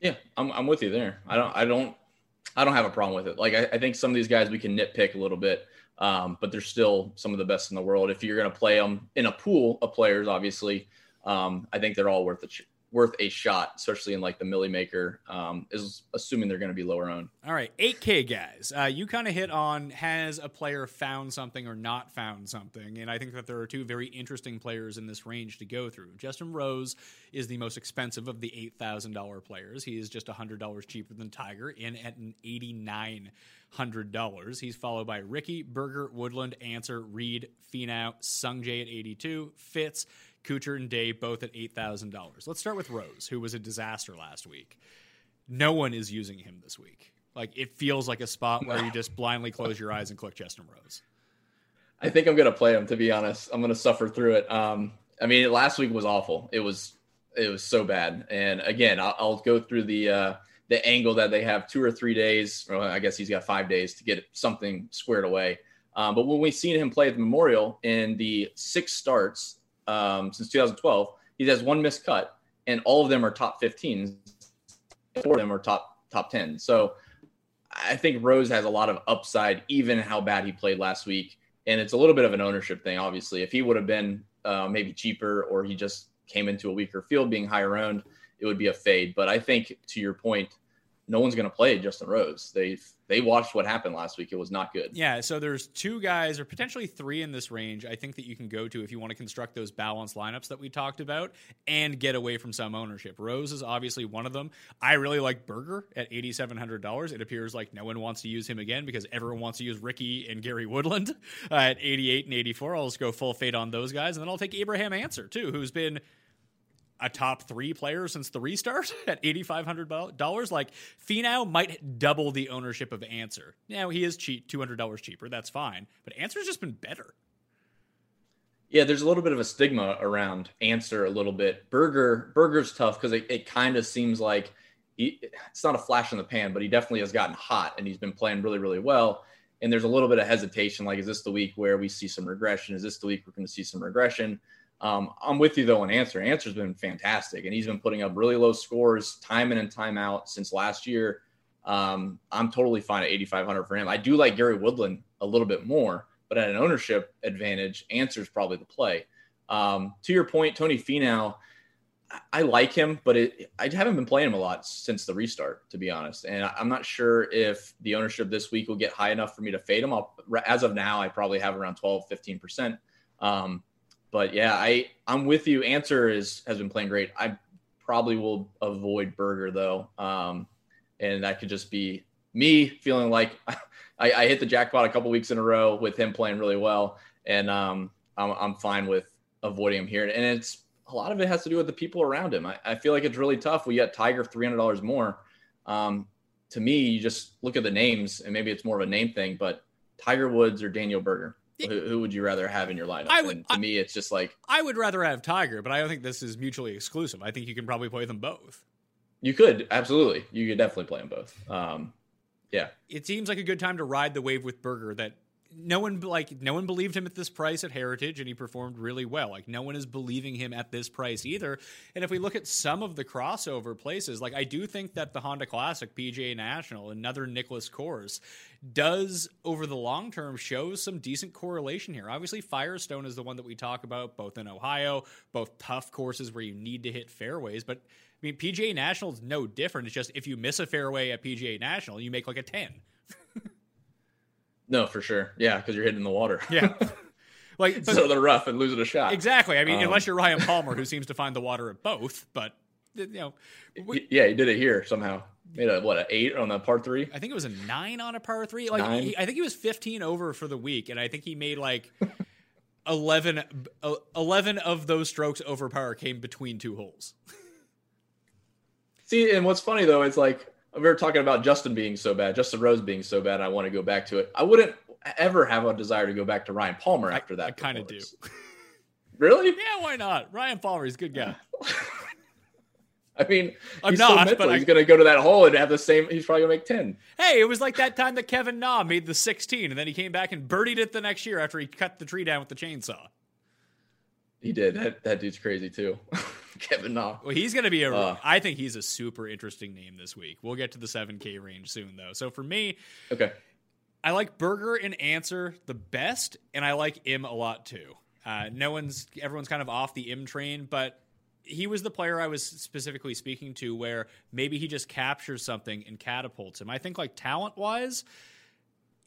Yeah, I'm, I'm with you there. I don't, I don't, I don't have a problem with it. Like, I, I think some of these guys we can nitpick a little bit, um, but they're still some of the best in the world. If you're going to play them in a pool of players, obviously, um, I think they're all worth a worth a shot, especially in like the Milly Maker. Um, is assuming they're going to be lower owned. All right, 8K guys. Uh, you kind of hit on has a player found something or not found something, and I think that there are two very interesting players in this range to go through. Justin Rose is the most expensive of the eight thousand dollar players. He is just hundred dollars cheaper than Tiger, in at an eighty nine hundred dollars. He's followed by Rickie, Berger, Woodland, Ancer, Reed, Finau, Sungjae at eighty two, Fitz. Kuchar and Day both at eight thousand dollars. Let's start with Rose, who was a disaster last week no one is using him this week. Like it feels like a spot where you just blindly close your eyes and click Justin Rose. I think I'm going to play him. To be honest, I'm going to suffer through it. Um, I mean, last week was awful. It was it was so bad. And again, I'll, I'll go through the uh, the angle that they have two or three days. Or I guess he's got five days to get something squared away. Um, but when we've seen him play at the Memorial in the six starts um, since 2012, he has one missed cut, and all of them are top 15. Four of them are top top 10. So I think Rose has a lot of upside, even how bad he played last week. And it's a little bit of an ownership thing, obviously. If he would have been uh, maybe cheaper or he just came into a weaker field being higher owned, it would be a fade. But I think to your point, no one's going to play Justin Rose. They they watched what happened last week. It was not good. Yeah, so there's two guys or potentially three in this range I think that you can go to if you want to construct those balanced lineups that we talked about and get away from some ownership. Rose is obviously one of them. I really like Berger at $8700. It appears like no one wants to use him again because everyone wants to use Rickie and Gary Woodland uh, at 88 and 84. I'll just go full fade on those guys and then I'll take Abraham Ancer too, who's been a top three player since the restart at eighty five hundred dollars. Like Finau might double the ownership of Ancer. Now he is cheap, two hundred dollars cheaper. That's fine, but Ancer's just been better. Yeah, there's a little bit of a stigma around Ancer a little bit. Berger Berger's tough because it, it kind of seems like he, it's not a flash in the pan, but he definitely has gotten hot and he's been playing really, really well. And there's a little bit of hesitation. Like, is this the week where we see some regression? Is this the week we're going to see some regression? Um, I'm with you though on Ancer. Ancer's been fantastic, and he's been putting up really low scores time in and time out since last year. Um, I'm totally fine at 8,500 for him. I do like Gary Woodland a little bit more, but at an ownership advantage, Ancer's probably the play. Um, to your point, Tony Finau, I- like him, but it, I haven't been playing him a lot since the restart, to be honest. And I- I'm not sure if the ownership this week will get high enough for me to fade him. I'll, as of now, I probably have around 12, 15%. Um, but yeah, I I'm with you. Ancer is has been playing great. I probably will avoid Berger though, um, and that could just be me feeling like I, I hit the jackpot a couple weeks in a row with him playing really well, and um, I'm I'm fine with avoiding him here. And it's a lot of it has to do with the people around him. I, I feel like it's really tough. We got Tiger three hundred dollars more. Um, to me, you just look at the names, and maybe it's more of a name thing, but Tiger Woods or Daniel Berger. Who, who would you rather have in your lineup? I would- And to I- me, it's just like I would rather have Tiger, but I don't think this is mutually exclusive. I think you can probably play them both. you could absolutely, you could definitely play them both. Um, yeah, It seems like a good time to ride the wave with Berger that no one like no one believed him at this price at Heritage, and he performed really well. Like no one is believing him at this price either. And if we look at some of the crossover places, like I do think that the Honda Classic, PGA National, another Nicklaus course, does over the long term show some decent correlation here. Obviously, Firestone is the one that we talk about, both in Ohio, both tough courses where you need to hit fairways, but. I mean, PGA National is no different. It's just if you miss a fairway at PGA National, you make like a 10. No, for sure. Yeah, because you're hitting the water. Yeah. Like so the rough and losing a shot. Exactly. I mean, Um, unless you're Ryan Palmer, who seems to find the water at both, but you know, we- Yeah, he did it here somehow. Made a what, an eight on the par three? I think it was a nine on a par three. Like he, I think he was 15 over for the week, and I think he made like 11, uh, 11 of those strokes over par came between two holes. See, and what's funny though is like we were talking about Justin being so bad, Justin Rose being so bad. I want to go back to it. I wouldn't ever have a desire to go back to Ryan Palmer after that. I kind of do. Really? Yeah, why not? Ryan Palmer, is a good guy. I mean, I'm he's not, so but mental. I- He's going to go to that hole and have the same. He's probably going to make ten. Hey, it was like that time that Kevin Na made the 16, and then he came back and birdied it the next year after he cut the tree down with the chainsaw. He did. That that dude's crazy too. Kevin Na. Well, he's going to be a. Uh. I think he's a super interesting name this week. We'll get to the 7K range soon, though. So for me, Okay. I like Berger and Ancer the best, and I like Im a lot too. Uh, no one's, everyone's kind of off the M train, but he was the player I was specifically speaking to where maybe he just captures something and catapults him. I think, like talent wise,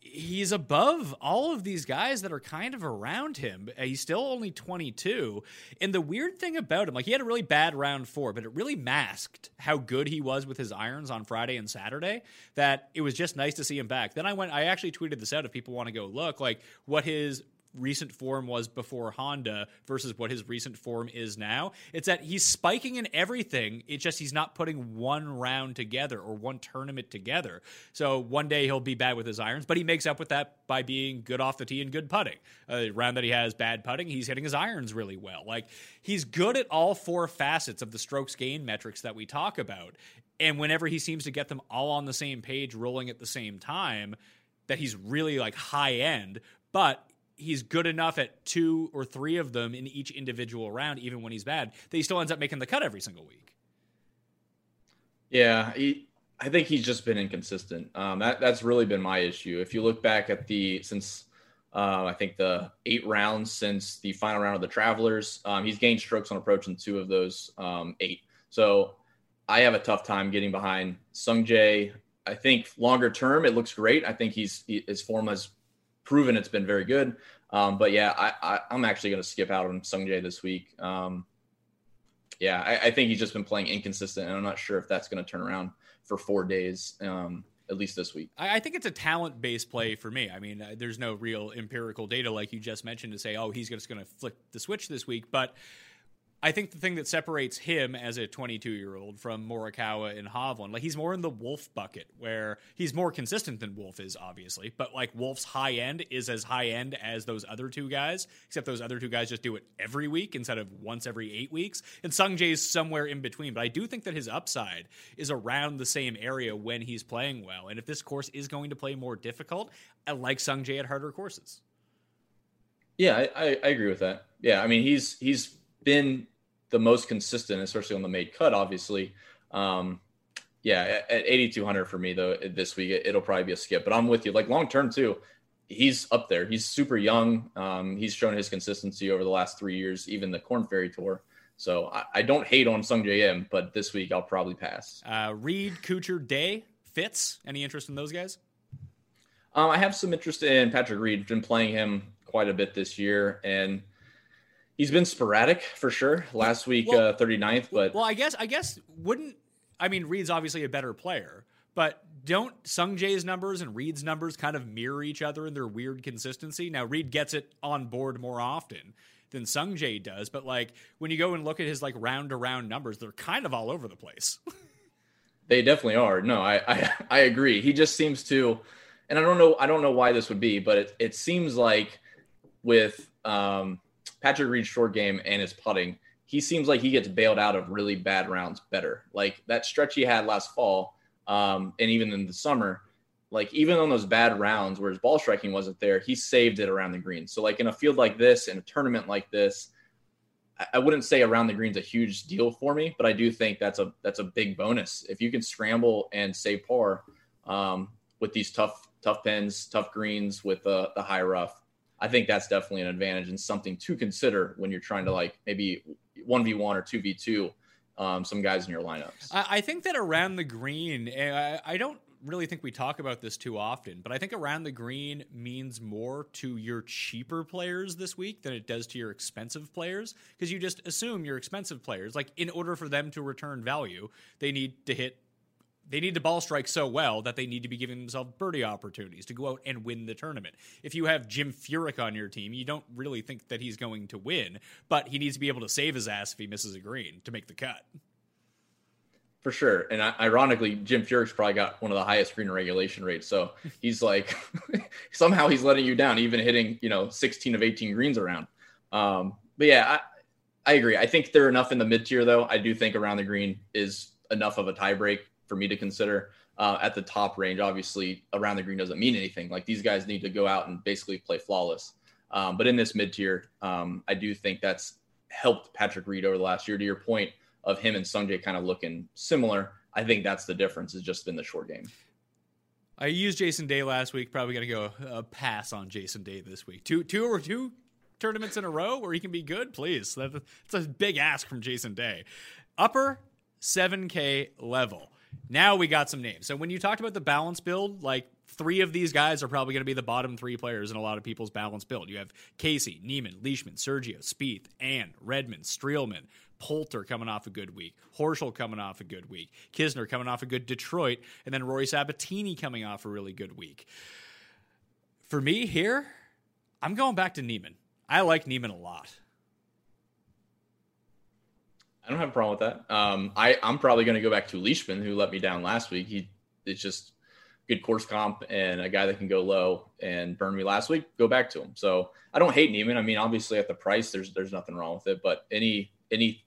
he's above all of these guys that are kind of around him. Uh, He's still only 22. And the weird thing about him, like he had a really bad round four, but it really masked how good he was with his irons on Friday and Saturday that it was just nice to see him back. Then I went, I actually tweeted this out if people want to go look, like what his recent form was before Honda versus what his recent form is now. It's that he's spiking in everything. It's just he's not putting one round together or one tournament together. So one day he'll be bad with his irons, but he makes up with that by being good off the tee and good putting. A round that he has bad putting, he's hitting his irons really well. Like he's good at all four facets of the strokes gain metrics that we talk about. And whenever he seems to get them all on the same page, rolling at the same time, that he's really like high end, but he's good enough at two or three of them in each individual round, even when he's bad, that he still ends up making the cut every single week. Yeah, he, I think he's just been inconsistent. Um, that that's really been my issue. If you look back at the since uh, I think the eight rounds since the final round of the Travelers, um, he's gained strokes on approach in two of those um, eight. So I have a tough time getting behind Sung Jae. I think longer term it looks great. I think he's he, his form has proven it's been very good. Um, but yeah, I, I, I'm actually going to skip out on Sung Jae this week. Um, yeah, I, I think he's just been playing inconsistent, and I'm not sure if that's going to turn around for four days, um, at least this week. I, I think it's a talent based play for me. I mean, uh, there's no real empirical data like you just mentioned to say, oh, he's just going to flick the switch this week. But I think the thing that separates him as a 22 year old from Morikawa and Hovland, like he's more in the Wolff bucket, where he's more consistent than Wolff is, obviously. But like Wolff's high end is as high end as those other two guys, except those other two guys just do it every week instead of once every eight weeks. And Sung Jae's somewhere in between. But I do think that his upside is around the same area when he's playing well. And if this course is going to play more difficult, I like Sung Jae at harder courses. Yeah, I, I agree with that. Yeah, I mean he's he's been the most consistent, especially on the made cut, obviously. Um, yeah, at, at 8,200 for me though this week, it, will probably be a skip. But I'm with you. Like long term too, he's up there. He's super young. Um, he's shown his consistency over the last three years, even the Corn Ferry Tour. So I, I don't hate on Sung JM, but this week I'll probably pass. Uh, Reed, Kuchar, Day, Fitz. Any interest in those guys? Um, I have some interest in Patrick Reed. Been playing him quite a bit this year, and he's been sporadic for sure. Last week, Well- uh, 39th, but Well, I guess I guess wouldn't I mean Reed's obviously a better player, but don't Sung Jae's numbers and Reed's numbers kind of mirror each other in their weird consistency? Now Reed gets it on board more often than Sung Jae does, but like when you go and look at his like round to round numbers, they're kind of all over the place. They definitely are. No, I, I I agree. He just seems to, and I don't know I don't know why this would be, but it it seems like with um, Patrick Reed's short game and his putting, he seems like he gets bailed out of really bad rounds better. Like that stretch he had last fall, um, and even in the summer, like even on those bad rounds where his ball striking wasn't there, he saved it around the green. So like in a field like this, in a tournament like this, I wouldn't say around the green's a huge deal for me, but I do think that's a that's a big bonus if you can scramble and save par um, with these tough tough pins, tough greens with the the high rough. I think that's definitely an advantage and something to consider when you're trying to like maybe one v one or two v two um, some guys in your lineups. I, I think that around the green, eh, I, I don't really think we talk about this too often, but I think around the green means more to your cheaper players this week than it does to your expensive players because you just assume your expensive players, like in order for them to return value, they need to hit they need to ball strike so well that they need to be giving themselves birdie opportunities to go out and win the tournament. If you have Jim Furyk on your team, you don't really think that he's going to win, but he needs to be able to save his ass if he misses a green to make the cut. For sure. And ironically, Jim Furyk's probably got one of the highest green regulation rates. So he's like, somehow he's letting you down, even hitting, you know, 16 of 18 greens around. Um, but yeah, I, I agree. I think they're enough in the mid tier, though. I do think around the green is enough of a tiebreak for me to consider. Uh, at the top range, obviously, around the green doesn't mean anything. Like these guys need to go out and basically play flawless. Um, but in this mid tier, um, I do think that's helped Patrick Reed over the last year. To your point of him and Sungjae kind of looking similar, I think that's the difference. Is just been the short game. I used Jason Day last week. Probably going to go uh, pass on Jason Day this week. Two, two or two tournaments in a row where he can be good. Please, that's a big ask from Jason Day. Upper 7K level. Now we got some names. So when you talked about the balance build, like three of these guys are probably going to be the bottom three players in a lot of people's balance build. You have Casey, Niemann, Leishman, Sergio, Spieth, and Redman, Streelman, Poulter coming off a good week, Horschel coming off a good week, Kisner coming off a good Detroit, and then Rory Sabbatini coming off a really good week. For me here, I'm going back to Niemann. I like Niemann a lot. I don't have a problem with that. Um, I I'm probably going to go back to Leishman, who let me down last week. He it's just good course comp and a guy that can go low and burn me last week. Go back to him. So I don't hate Niemann. I mean, obviously at the price, there's there's nothing wrong with it. But any any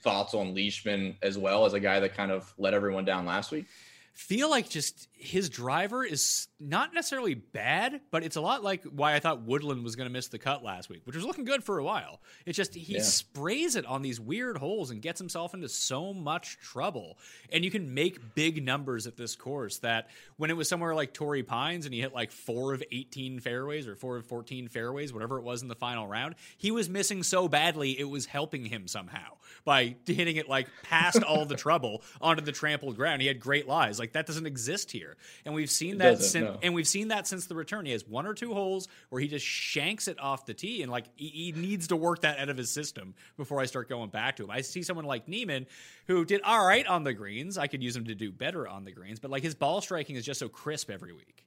thoughts on Leishman as well as a guy that kind of let everyone down last week? Feel like just his driver is not necessarily bad, but it's a lot like why I thought Woodland was going to miss the cut last week, which was looking good for a while. It's just he yeah. sprays it on these weird holes and gets himself into so much trouble. And you can make big numbers at this course that when it was somewhere like Torrey Pines and he hit like four of 18 fairways or four of 14 fairways, whatever it was in the final round, he was missing so badly it was helping him somehow by hitting it like past all the trouble onto the trampled ground. He had great lies. Like that doesn't exist here. And we've seen that since no. and we've seen that since the return. He has one or two holes where he just shanks it off the tee and like he, he needs to work that out of his system before I start going back to him. I see someone like Niemann who did all right on the greens. I could use him to do better on the greens, but like his ball striking is just so crisp every week.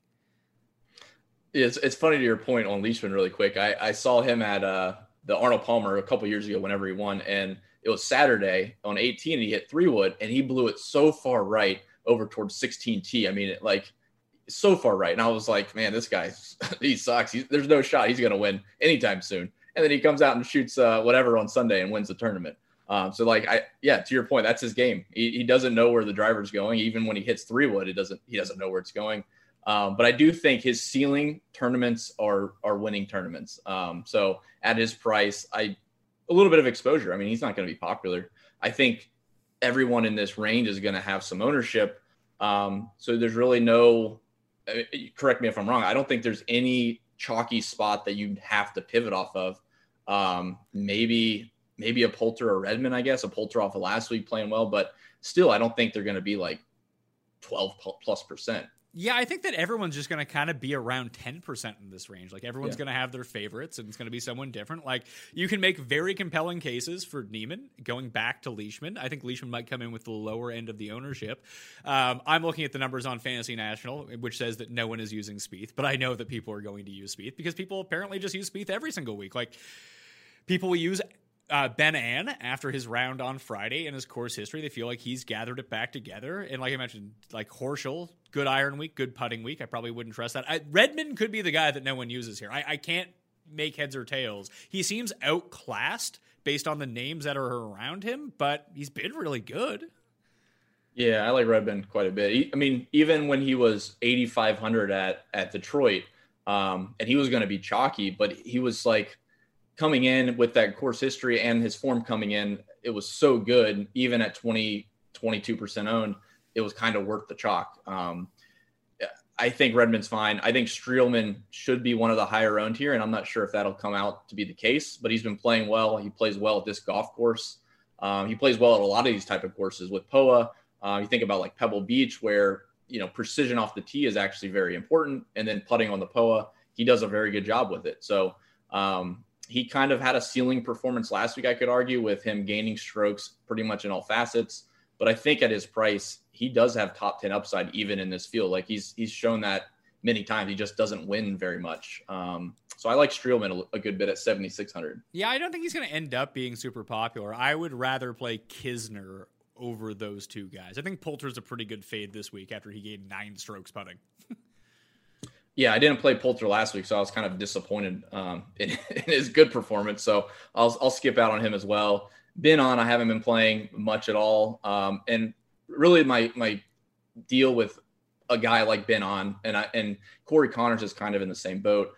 It's it's funny to your point on Leishman really quick. I, I saw him at uh, the Arnold Palmer a couple years ago whenever he won and it was Saturday on 18 and he hit three wood and he blew it so far right over towards 16T. I mean, it, like so far right. And I was like, man, this guy, he sucks. He's, there's no shot he's going to win anytime soon. And then he comes out and shoots uh, whatever on Sunday and wins the tournament. Um, so like I yeah, to your point, that's his game. He, he doesn't know where the driver's going. Even when he hits three wood, it doesn't he doesn't know where it's going. Um, but I do think his ceiling tournaments are are winning tournaments. Um, so at his price, I a little bit of exposure. I mean, he's not going to be popular. I think everyone in this range is going to have some ownership. Um, so there's really no, correct me if I'm wrong. I don't think there's any chalky spot that you'd have to pivot off of. Um, maybe, maybe a Poulter or Redman, I guess a Poulter off of last week playing well, but still, I don't think they're going to be like 12 plus percent. Yeah, I think that everyone's just going to kind of be around 10% in this range. Like everyone's yeah. going to have their favorites and it's going to be someone different. Like you can make very compelling cases for Niemann going back to Leishman. I think Leishman might come in with the lower end of the ownership. Um, I'm looking at the numbers on Fantasy National, which says that no one is using Spieth, but I know that people are going to use Spieth because people apparently just use Spieth every single week. Like people will use uh, Ben An after his round on Friday in his course history. They feel like he's gathered it back together. And like I mentioned, like Horschel, good iron week, good putting week. I probably wouldn't trust that. I, Redman could be the guy that no one uses here. I, I can't make heads or tails. He seems outclassed based on the names that are around him, but he's been really good. Yeah, I like Redman quite a bit. He, I mean, even when he was 8,500 at at Detroit, um, and he was going to be chalky, but he was like coming in with that course history and his form coming in. It was so good, even at 20, 22% owned, it was kind of worth the chalk. Um, I think Redman's fine. I think Streelman should be one of the higher owned here, and I'm not sure if that'll come out to be the case. But he's been playing well. He plays well at this golf course. Um, he plays well at a lot of these type of courses with POA. Uh, you think about like Pebble Beach, where you know precision off the tee is actually very important, and then putting on the POA, he does a very good job with it. So um, he kind of had a ceiling performance last week, I could argue, with him gaining strokes pretty much in all facets. But I think at his price, he does have top ten upside even in this field. Like he's he's shown that many times. He just doesn't win very much. Um, so I like Streelman a, a good bit at 7,600. Yeah, I don't think he's going to end up being super popular. I would rather play Kisner over those two guys. I think Poulter's a pretty good fade this week after he gained nine strokes putting. yeah, I didn't play Poulter last week, so I was kind of disappointed um, in, in, his good performance. So I'll, I'll skip out on him as well. Ben An, I haven't been playing much at all. Um, and really, my my deal with a guy like Ben An and I and Corey Conners is kind of in the same boat.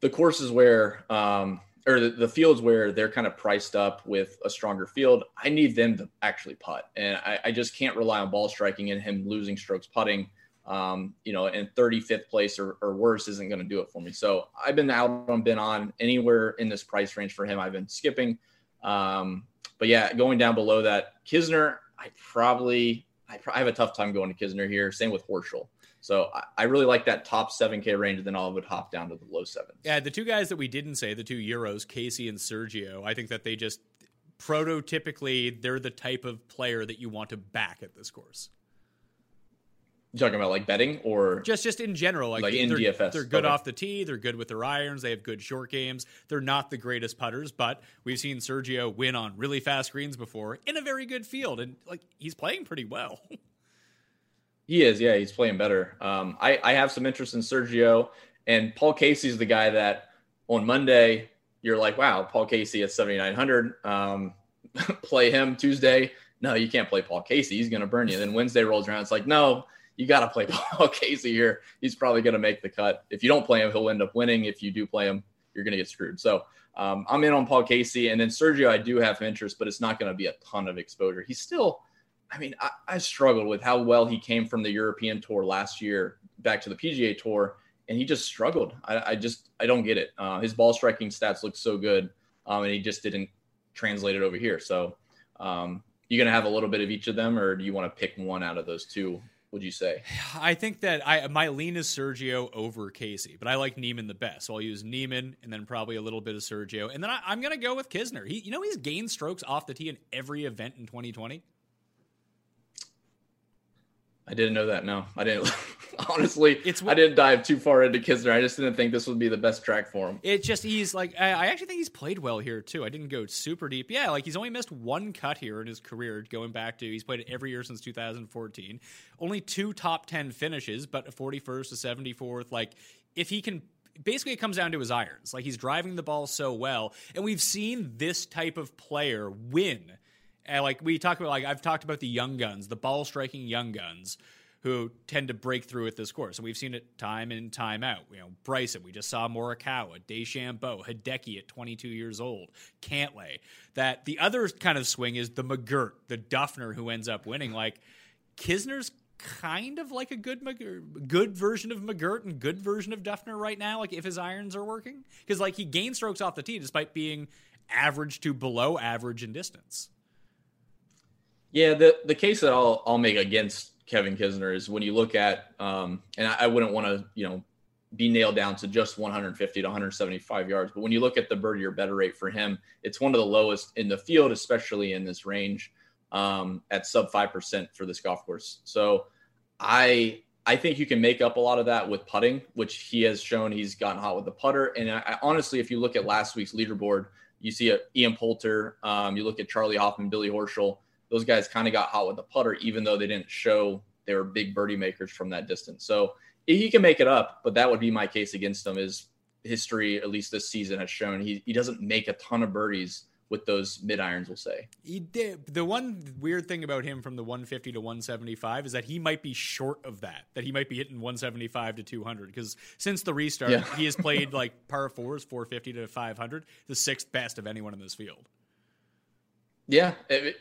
The courses where um, or the, the, fields where they're kind of priced up with a stronger field, I need them to actually putt. And I, I just can't rely on ball striking and him losing strokes putting. Um, you know, and 35th place or, or worse isn't going to do it for me. So I've been out on Ben An anywhere in this price range for him. I've been skipping. Um, but yeah, going down below that, Kisner, I probably I, I have a tough time going to Kisner here. Same with Horschel. So I, I really like that top 7K range, and then I would hop down to the low sevens. Yeah, the two guys that we didn't say, the two Euros, Casey and Sergio, I think that they just prototypically, they're the type of player that you want to back at this course. Talking about like betting or just just in general, like, like in they're, DFS? They're good okay. off the tee. They're good with their irons. They have good short games. They're not the greatest putters, but we've seen Sergio win on really fast greens before in a very good field, and like he's playing pretty well. He is, yeah, he's playing better. Um, I, I have some interest in Sergio, and Paul Casey's the guy that on Monday you're like, wow, Paul Casey at 7,900. Um, play him Tuesday. No, you can't play Paul Casey. He's going to burn you. Then Wednesday rolls around. It's like, no, you got to play Paul Casey here. He's probably going to make the cut. If you don't play him, he'll end up winning. If you do play him, you're going to get screwed. So um, I'm in on Paul Casey. And then Sergio, I do have interest, but it's not going to be a ton of exposure. He's still – I mean, I, I, struggled with how well he came from the European tour last year back to the PGA tour, and he just struggled. I, I just I don't get it. Uh, his ball striking stats look so good, um, and he just didn't translate it over here. So, um, you gonna have a little bit of each of them, or do you want to pick one out of those two? Would you say? I think that I my lean is Sergio over Casey, but I like Niemann the best. So I'll use Niemann and then probably a little bit of Sergio, and then I, am gonna go with Kisner. He, you know, he's gained strokes off the tee in every event in 2020. I didn't know that. No, I didn't. Honestly, it's I didn't dive too far into Kisner. I just didn't think this would be the best track for him. It just he's like I actually think he's played well here too. I didn't go super deep. Yeah, like he's only missed one cut here in his career, going back to he's played it every year since 2014. Only two top ten finishes, but 41st to 74th. Like if he can basically it comes down to his irons. Like he's driving the ball so well, and we've seen this type of player win and like we talk about, like I've talked about the young guns, the ball striking young guns who tend to break through at this course. And we've seen it time in time out. You know, Bryson, we just saw Morikawa, DeChambeau, Hideki at 22 years old, Cantlay. That the other kind of swing is the McGirt, the Dufner who ends up winning. Like Kisner's kind of like a good good version of McGirt and good version of Dufner right now. Like if his irons are working, because like he gains strokes off the tee despite being average to below average in distance. Yeah, the the case that I'll I'll make against Kevin Kisner is when you look at um, and I, I wouldn't want to you know be nailed down to just 150 to 175 yards, but when you look at the birdie or better rate for him, it's one of the lowest in the field, especially in this range um, at sub five percent for this golf course. So I I think you can make up a lot of that with putting, which he has shown he's gotten hot with the putter. And I, I, honestly, if you look at last week's leaderboard, you see a Ian Poulter, um, you look at Charley Hoffman, Billy Horschel those guys kind of got hot with the putter, even though they didn't show they were big birdie makers from that distance. So he can make it up, but that would be my case against him. Is history, at least this season, has shown he he doesn't make a ton of birdies with those mid irons, we'll say. He did. The one weird thing about him from the 150 to 175 is that he might be short of that. That he might be hitting 175 to 200 because since the restart, yeah. he has played like par fours, 450 to 500, the sixth best of anyone in this field. Yeah, it,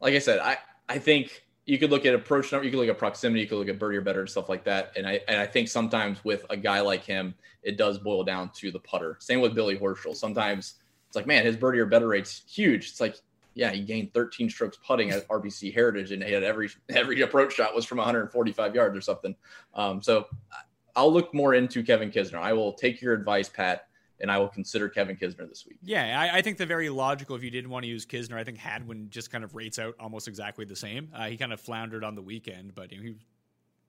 like I said, I I think you could look at approach number, you could look at proximity, you could look at birdie or better and stuff like that. And I and I think sometimes with a guy like him, it does boil down to the putter. Same with Billy Horschel. Sometimes it's like, man, his birdie or better rate's huge. It's like, yeah, he gained 13 strokes putting at RBC Heritage, and he had every every approach shot was from 145 yards or something. Um, so I'll look more into Kevin Kisner. I will take your advice, Pat and I will consider Kevin Kisner this week. Yeah, I, I, think the very logical if you didn't want to use Kisner, I think Hadwin just kind of rates out almost exactly the same. Uh, he kind of floundered on the weekend, but you know, he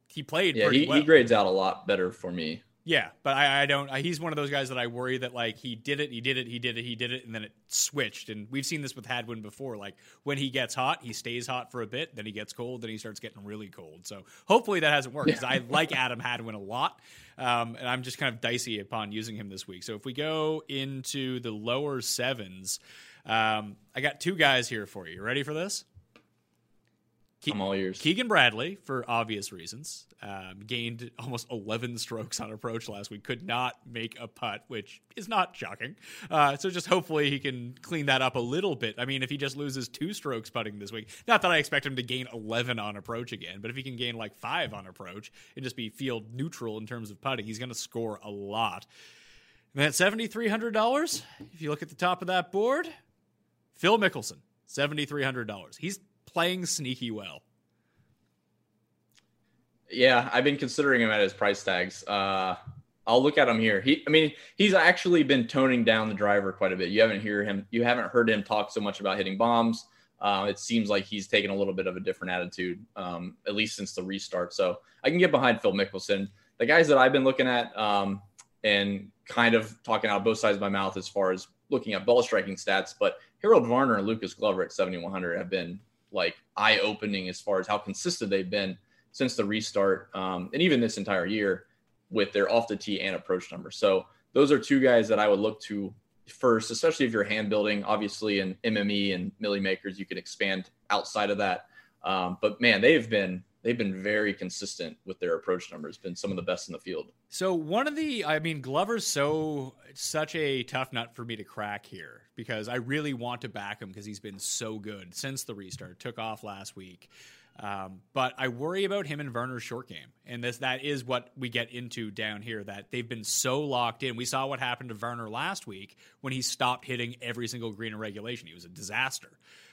he played. Yeah, he, well. he grades out a lot better for me. Yeah, but I, I don't. I, he's one of those guys that I worry that like he did it, he did it, he did it, he did it, and then it switched. And we've seen this with Hadwin before. Like when he gets hot, he stays hot for a bit, then he gets cold, then he starts getting really cold. So hopefully that hasn't worked because I like Adam Hadwin a lot, um, and I'm just kind of dicey upon using him this week. So if we go into the lower sevens, um, I got two guys here for you. Ready for this? Ke- I'm all ears. Keegan Bradley, for obvious reasons, um, gained almost 11 strokes on approach last week. Could not make a putt, which is not shocking. Uh, so just hopefully he can clean that up a little bit. I mean, if he just loses two strokes putting this week, not that I expect him to gain 11 on approach again, but if he can gain like five on approach and just be field neutral in terms of putting, he's going to score a lot. And at $7,300, if you look at the top of that board, Phil Mickelson, $7,300. He's playing sneaky well. Yeah, I've been considering him at his price tags. Uh, I'll look at him here. He, I mean, he's actually been toning down the driver quite a bit. You haven't hear him, you haven't heard him talk so much about hitting bombs. Uh, it seems like he's taken a little bit of a different attitude, um, at least since the restart. So I can get behind Phil Mickelson. The guys that I've been looking at um, and kind of talking out both sides of my mouth as far as looking at ball striking stats, but Harold Varner and Lucas Glover at 7,100 have been like eye opening as far as how consistent they've been since the restart, um, and even this entire year with their off the tee and approach numbers. So those are two guys that I would look to first, especially if you're hand building. Obviously, in MME and Milly Makers, you can expand outside of that. Um, but man, they've been they've been very consistent with their approach numbers. Been some of the best in the field. So one of the, I mean, Glover's so such a tough nut for me to crack here because I really want to back him because he's been so good since the restart. Took off last week. Um, but I worry about him and Varner's short game, and this that is what we get into down here. That they've been so locked in. We saw what happened to Varner last week when he stopped hitting every single green in regulation. He was a disaster.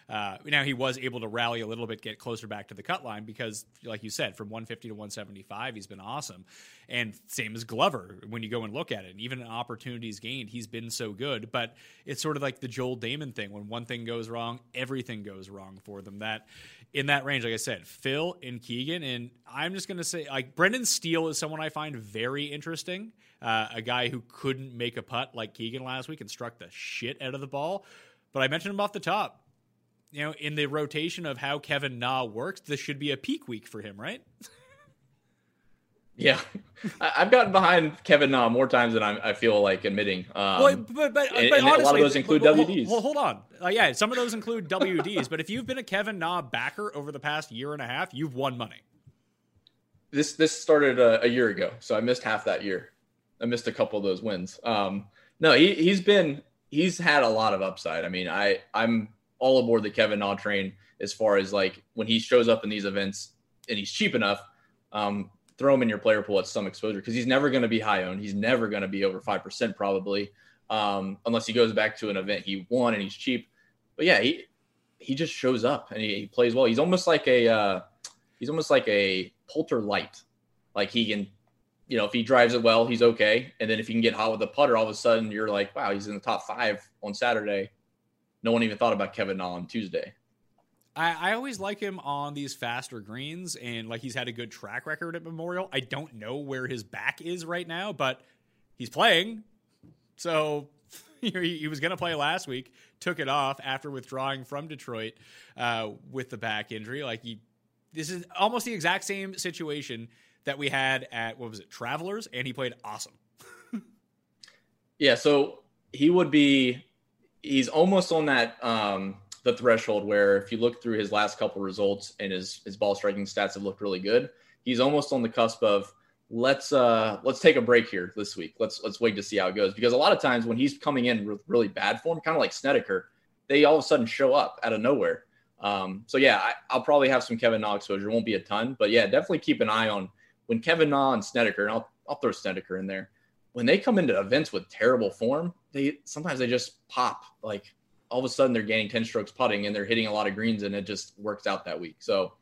Uh, now he was able to rally a little bit, get closer back to the cut line because, like you said, from 150 to 175, he's been awesome. And same as Glover when you go and look at it. And even in opportunities gained, he's been so good. But it's sort of like the Joel Dahmen thing. When one thing goes wrong, everything goes wrong for them. That in that range, like I said, Phil and Keegan. And I'm just going to say, like, Brendan Steele is someone I find very interesting. Uh, a guy who couldn't make a putt like Keegan last week and struck the shit out of the ball. But I mentioned him off the top you know, in the rotation of how Kevin Na works, this should be a peak week for him, right? Yeah, I've gotten behind Kevin Na more times than I, I feel like admitting. Um, well, but but, and, but and honestly, a lot of those include hold, WDs. Well, hold on. Uh, yeah, some of those include WDs. but if you've been a Kevin Na backer over the past year and a half, you've won money. This this started a, a year ago, so I missed half that year. I missed a couple of those wins. Um, no, he he's been he's had a lot of upside. I mean, I I'm all aboard the Kevin Na train as far as like when he shows up in these events and he's cheap enough, um, throw him in your player pool at some exposure because he's never going to be high owned. He's never going to be over 5% probably um, unless he goes back to an event he won and he's cheap. But yeah, he, he just shows up and he, he plays well. He's almost like a, uh, he's almost like a Poulter light. Like he can, you know, if he drives it well, he's okay. And then if he can get hot with the putter, all of a sudden you're like, wow, he's in the top five on Saturday no one even thought about Kevin Na on Tuesday. I, I, always like him on these faster greens, and like he's had a good track record at Memorial. I don't know where his back is right now, but he's playing. So he, he was going to play last week, took it off after withdrawing from Detroit uh, with the back injury. Like he, this is almost the exact same situation that we had at what was it, Travelers, and he played awesome. yeah, so he would be he's almost on that um, the threshold where if you look through his last couple results and his his ball striking stats have looked really good. He's almost on the cusp of let's uh let's take a break here this week. Let's let's wait to see how it goes because a lot of times when he's coming in with really bad form, kind of like Snedeker, they all of a sudden show up out of nowhere. Um, so yeah, I, will probably have some Kevin Na exposure. Won't be a ton, but yeah, definitely keep an eye on when Kevin Na and Snedeker, and I'll I'll throw Snedeker in there. When they come into events with terrible form, they sometimes they just pop. Like all of a sudden they're gaining 10 strokes putting and they're hitting a lot of greens and it just works out that week. So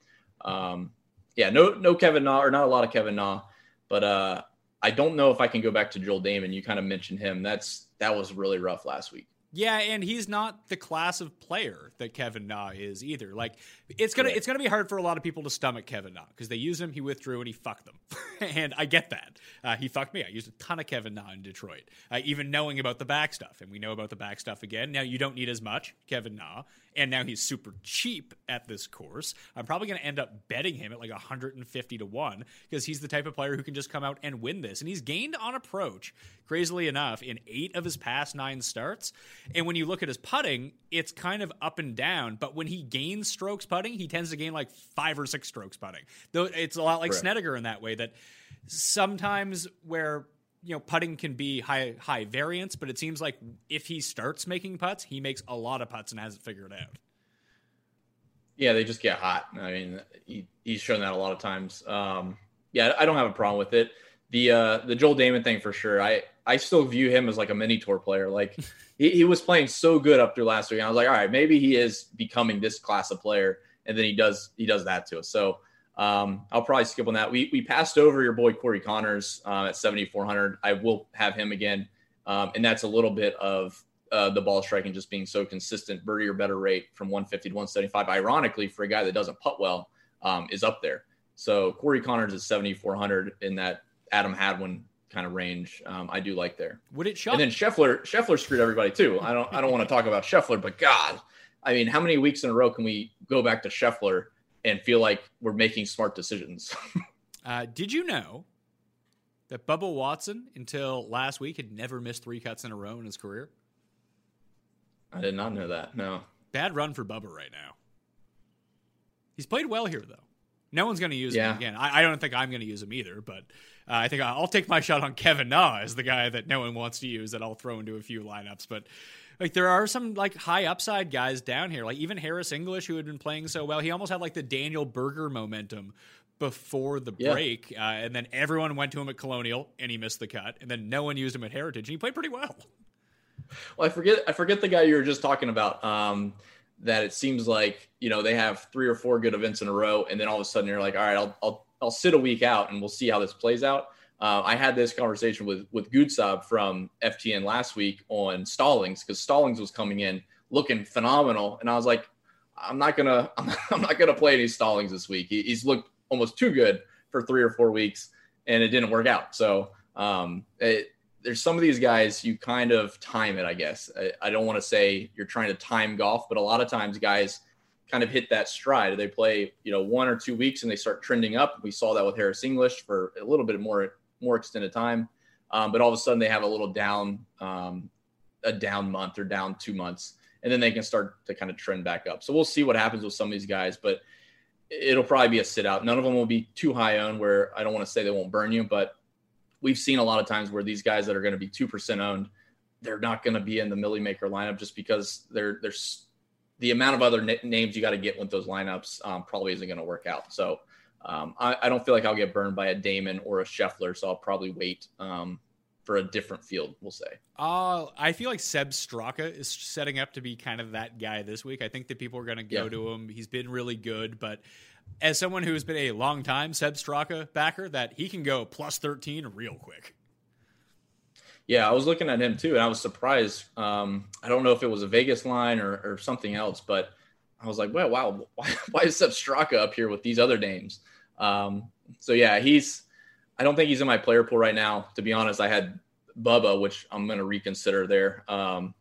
um, yeah, no no Kevin Na or not a lot of Kevin Na, but uh, I don't know if I can go back to Joel Dahmen. You kind of mentioned him. That's that was really rough last week. Yeah, and he's not the class of player that Kevin Na is either. Like it's gonna it's gonna be hard for a lot of people to stomach Kevin Na because they use him, he withdrew, and he fucked them. and I get that. Uh, he fucked me. I used a ton of Kevin Na in Detroit, uh, even knowing about the back stuff, and we know about the back stuff again. Now you don't need as much Kevin Na, and now he's super cheap at this course. I'm probably going to end up betting him at like 150 to 1 because he's the type of player who can just come out and win this. And he's gained on approach, crazily enough, in eight of his past nine starts. And when you look at his putting, it's kind of up and down. But when he gains strokes putting, he tends to gain like five or six strokes putting. Though it's a lot like Correct. Snedeker in that way that sometimes where you know putting can be high high variance, but it seems like if he starts making putts, he makes a lot of putts and has it figured out. Yeah, they just get hot. I mean, he, he's shown that a lot of times. Um, yeah, I don't have a problem with it. The uh, the Joel Dahmen thing for sure. I I still view him as like a mini tour player. Like he, he was playing so good up through last week. I was like, all right, maybe he is becoming this class of player, and then he does he does that to us. So um, I'll probably skip on that. We we passed over your boy Corey Conners uh, at 7,400. I will have him again, um, and that's a little bit of uh, the ball striking just being so consistent, birdie or better rate from 150 to 175. Ironically, for a guy that doesn't putt well, um, is up there. So Corey Conners is 7,400 in that Adam Hadwin kind of range. Um, I do like there. Would it shock? And then Scheffler, Scheffler screwed everybody too. I don't I don't want to talk about Scheffler, but God, I mean, how many weeks in a row can we go back to Scheffler? And feel like we're making smart decisions. uh, did you know that Bubba Watson, until last week, had never missed three cuts in a row in his career? I did not know that. No. Bad run for Bubba right now. He's played well here, though. No one's going to use yeah. him again. I, I, don't think I'm going to use him either, but uh, I think I'll take my shot on Kevin Na as the guy that no one wants to use that I'll throw into a few lineups. But like there are some like high upside guys down here, like even Harris English, who had been playing so well. He almost had like the Daniel Berger momentum before the yeah. break, uh, and then everyone went to him at Colonial, and he missed the cut, and then no one used him at Heritage, and he played pretty well. Well, I forget I forget the guy you were just talking about. Um, that it seems like you know they have three or four good events in a row, and then all of a sudden you're like, all right, I'll I'll I'll sit a week out, and we'll see how this plays out. Uh, I had this conversation with with Gutsab from FTN last week on Stallings because Stallings was coming in looking phenomenal, and I was like, I'm not gonna I'm not gonna play any Stallings this week. He, he's looked almost too good for three or four weeks, and it didn't work out. So um, it, there's some of these guys you kind of time it. I guess I, I don't want to say you're trying to time golf, but a lot of times guys kind of hit that stride. They play, you know, one or two weeks and they start trending up. We saw that with Harris English for a little bit more more extended time. Um, but all of a sudden they have a little down, um, a down month or down two months, and then they can start to kind of trend back up. So we'll see what happens with some of these guys, but it'll probably be a sit out. None of them will be too high owned where I don't want to say they won't burn you, but we've seen a lot of times where these guys that are going to be 2% owned, they're not going to be in the Milly Maker lineup just because they're, there's the amount of other names you got to get with those lineups um, probably isn't going to work out. So um, I, I, don't feel like I'll get burned by a Dahmen or a Scheffler, so I'll probably wait um, for a different field. We'll say. Uh, I feel like Sepp Straka is setting up to be kind of that guy this week. I think that people are going to go yeah. to him. He's been really good, but as someone who has been a long time Sepp Straka backer, that he can go plus thirteen real quick. Yeah, I was looking at him too, and I was surprised. Um, I don't know if it was a Vegas line or, or something else, but I was like, well, wow, why, why is Sepp Straka up here with these other names? Um, so yeah, he's. I don't think he's in my player pool right now. To be honest, I had Bubba, which I'm going to reconsider there um,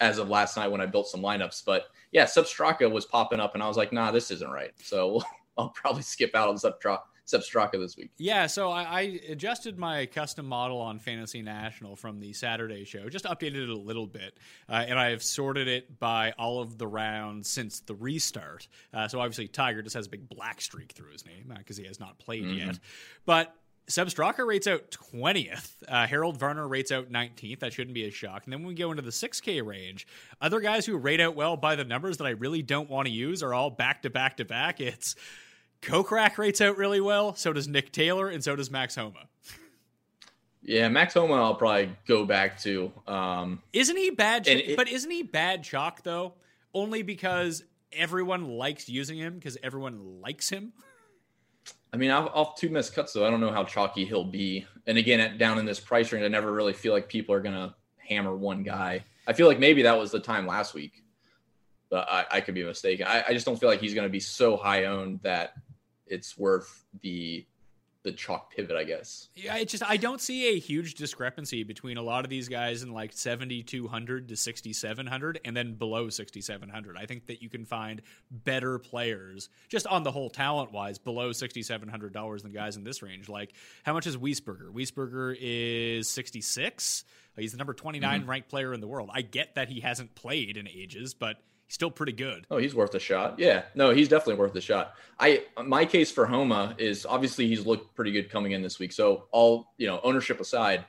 as of last night when I built some lineups. But yeah, Sepp Straka was popping up, and I was like, nah, this isn't right. So I'll probably skip out on Sepp Sepp Straka this week. Yeah, so I, I, adjusted my custom model on Fantasy National from the Saturday show, just updated it a little bit, uh, and I have sorted it by all of the rounds since the restart. Uh, so obviously, Tiger just has a big black streak through his name because uh, he has not played mm-hmm. yet. But Sepp Straka rates out 20th. Uh, Harold Varner rates out 19th. That shouldn't be a shock. And then when we go into the 6K range, other guys who rate out well by the numbers that I really don't want to use are all back to back to back. It's Kokrak rates out really well. So does Nick Taylor, and so does Max Homa. Yeah, Max Homa, I'll probably go back to. Um, isn't he bad? It, but isn't he bad chalk though? Only because everyone likes using him because everyone likes him. I mean, off two missed cuts, though, I don't know how chalky he'll be. And again, at, down in this price range, I never really feel like people are going to hammer one guy. I feel like maybe that was the time last week, but I, I could be mistaken. I, I just don't feel like he's going to be so high owned that it's worth the the chalk pivot, I guess. Yeah, it just I don't see a huge discrepancy between a lot of these guys in like 7200 to 6700 and then below 6700. I think that you can find better players just on the whole talent wise below $6700 than guys in this range. Like how much is Wiesberger? Wiesberger is 66. He's the number 29 mm-hmm. ranked player in the world. I get that he hasn't played in ages, but he's still pretty good. Oh, he's worth a shot. Yeah, no, he's definitely worth a shot. I my case for Homa is obviously he's looked pretty good coming in this week. So all you know, ownership aside,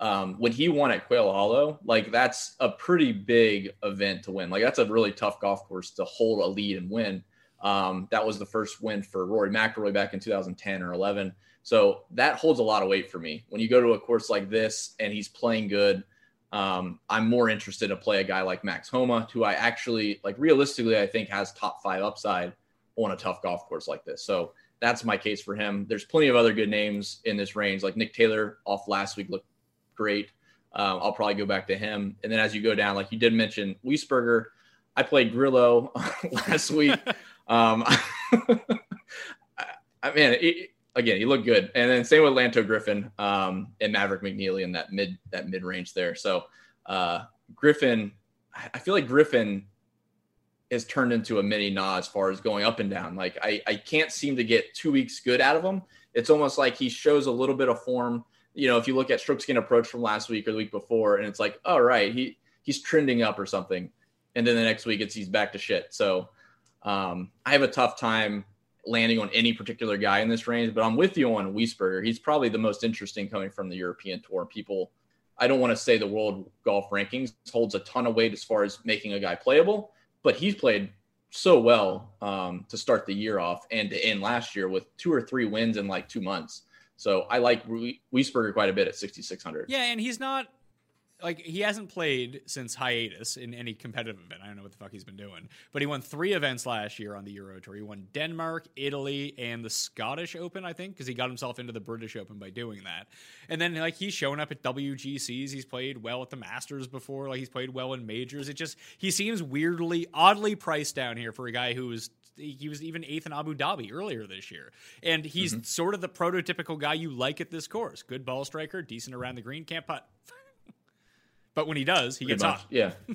um, when he won at Quail Hollow, like that's a pretty big event to win. Like that's a really tough golf course to hold a lead and win. Um, that was the first win for Rory McIlroy back in 2010 or 11. So that holds a lot of weight for me. When you go to a course like this and he's playing good, um, I'm more interested to play a guy like Max Homa, who I actually like realistically I think has top five upside on a tough golf course like this. So that's my case for him. There's plenty of other good names in this range, like Nick Taylor off last week looked great. Um, I'll probably go back to him. And then as you go down, like you did mention Wiesberger, I played Grillo last week. um, I mean, it, again, he looked good. And then same with Lanto Griffin um, and Maverick McNealy in that mid that mid range there. So uh, Griffin, I feel like Griffin has turned into a mini Na as far as going up and down. Like I, I can't seem to get two weeks good out of him. It's almost like he shows a little bit of form. You know, if you look at strokes gained approach from last week or the week before, and it's like, all oh, right, he he's trending up or something, and then the next week it's he's back to shit. So um, I have a tough time landing on any particular guy in this range, but I'm with you on Wiesberger. He's probably the most interesting coming from the European Tour. People, I don't want to say the world golf rankings holds a ton of weight as far as making a guy playable, but he's played so well um, to start the year off and to end last year with two or three wins in like two months. So I like Wiesberger quite a bit at 6,600. Yeah, and he's not like he hasn't played since hiatus in any competitive event. I don't know what the fuck he's been doing, but he won three events last year on the Euro Tour. He won Denmark, Italy, and the Scottish Open, I think, because he got himself into the British Open by doing that. And then like he's shown up at WGCs. He's played well at the Masters before. Like he's played well in majors. It just he seems weirdly, oddly priced down here for a guy who was he was even eighth in Abu Dhabi earlier this year. And he's mm-hmm. sort of the prototypical guy you like at this course. Good ball striker, decent around the green, can't putt. But when he does, he Pretty gets much. hot. Yeah.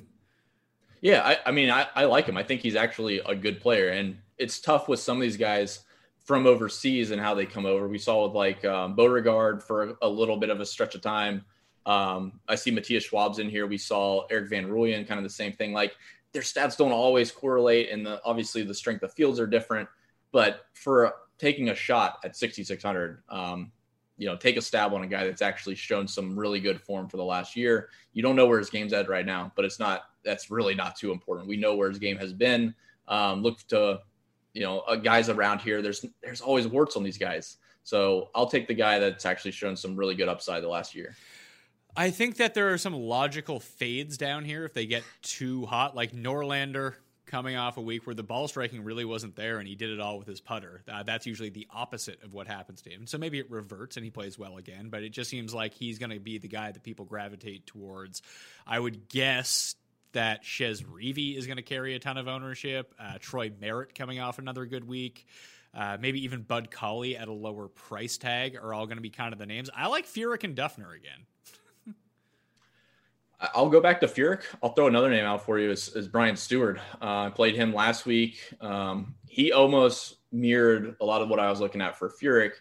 yeah. I, I mean, I, I like him. I think he's actually a good player. And it's tough with some of these guys from overseas and how they come over. We saw with like um, Beauregard for a, little bit of a stretch of time. Um, I see Matthias Schwab's in here. We saw Erik van Rooyen, kind of the same thing. Like their stats don't always correlate, and the, obviously the strength of fields are different. But for taking a shot at 6,600, um, you know, take a stab on a guy that's actually shown some really good form for the last year. You don't know where his game's at right now, but it's not, that's really not too important. We know where his game has been. Um, look to, you know, uh, guys around here. There's, there's always warts on these guys. So I'll take the guy that's actually shown some really good upside the last year. I think that there are some logical fades down here if they get too hot, like Norlander coming off a week where the ball striking really wasn't there and he did it all with his putter. Uh, that's usually the opposite of what happens to him. So maybe it reverts and he plays well again, but it just seems like he's going to be the guy that people gravitate towards. I would guess that Chez Reavie is going to carry a ton of ownership. Uh, Troy Merritt coming off another good week. Uh, maybe even Bud Cauley at a lower price tag are all going to be kind of the names. I like Furyk and Dufner again. I'll go back to Furyk. I'll throw another name out for you is, is Brian Stuard. Uh, I played him last week. Um, he almost mirrored a lot of what I was looking at for Furyk,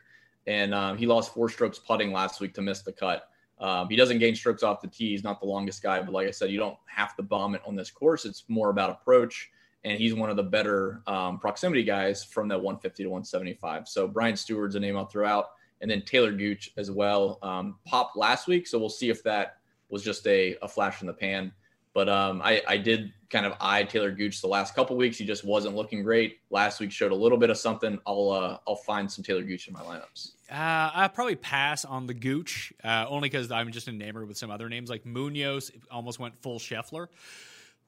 and um, he lost four strokes putting last week to miss the cut. Um, he doesn't gain strokes off the tee. He's not the longest guy, but like I said, you don't have to bomb it on this course. It's more about approach, and he's one of the better um, proximity guys from that 150 to 175. So Brian Stuard's a name I'll throw out, and then Taylor Gooch as well. Um, popped last week, so we'll see if that was just a, a flash in the pan. But um, I, I, did kind of eye Taylor Gooch the last couple weeks. He just wasn't looking great. Last week showed a little bit of something. I'll uh, I'll find some Taylor Gooch in my lineups. Uh, I'll probably pass on the Gooch, uh, only because I'm just enamored with some other names like Munoz. Almost went full Scheffler.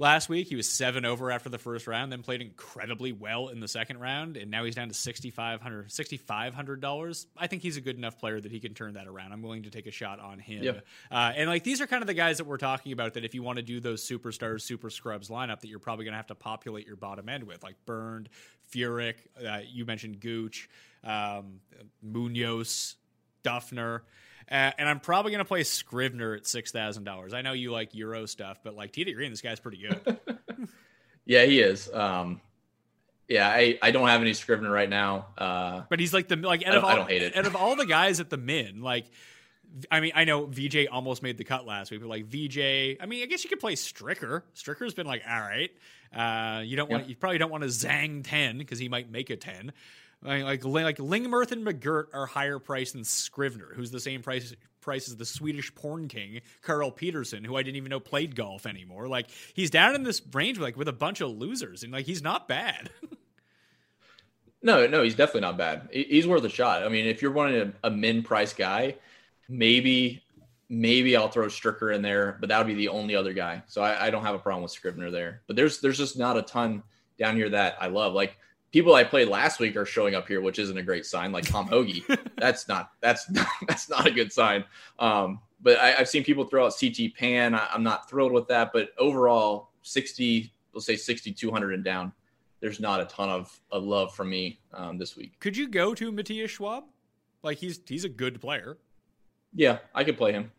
Last week, he was seven over after the first round, then played incredibly well in the second round, and now he's down to $6,500. $6, I think he's a good enough player that he can turn that around. I'm willing to take a shot on him. Yep. Uh, and like these are kind of the guys that we're talking about that if you want to do those superstars, super scrubs lineup, that you're probably going to have to populate your bottom end with, like Bernd, Furyk, uh, you mentioned Gooch, um, Munoz, Dufner. Uh, and I'm probably going to play Scrivener at six thousand dollars. I know you like Euro stuff, but like TD Green, this guy's pretty good. yeah, he is. Um, yeah, I, I don't have any Scrivener right now. Uh, but he's like the like out I of don't, all, I don't hate it. out of all the guys at the min, like I mean, I know VJ almost made the cut last week, but like VJ, I mean, I guess you could play Stricker. Stricker's been like, all right. Uh, you don't want, you probably don't want to Zang ten because he might make a ten. Like like, like Lingmerth and McGirt are higher priced than Scrivener, who's the same price price as the Swedish porn king Carl Pettersson, who I didn't even know played golf anymore. Like he's down in this range like with a bunch of losers, and like he's not bad. No, no, he's definitely not bad. He's worth a shot. I mean, if you're wanting a, a min price guy, maybe maybe I'll throw Stricker in there, but that would be the only other guy. So I, I don't have a problem with Scrivener there. But there's there's just not a ton down here that I love. Like people I played last week are showing up here, which isn't a great sign. Like Tom Hoge, that's not that's not, that's not a good sign. Um, but I, I've seen people throw out CT Pan. I, I'm not thrilled with that. But overall, 60, let's say 6,200 and down. There's not a ton of, of love from me um, this week. Could you go to Matthias Schwab? Like he's he's a good player. Yeah, I could play him.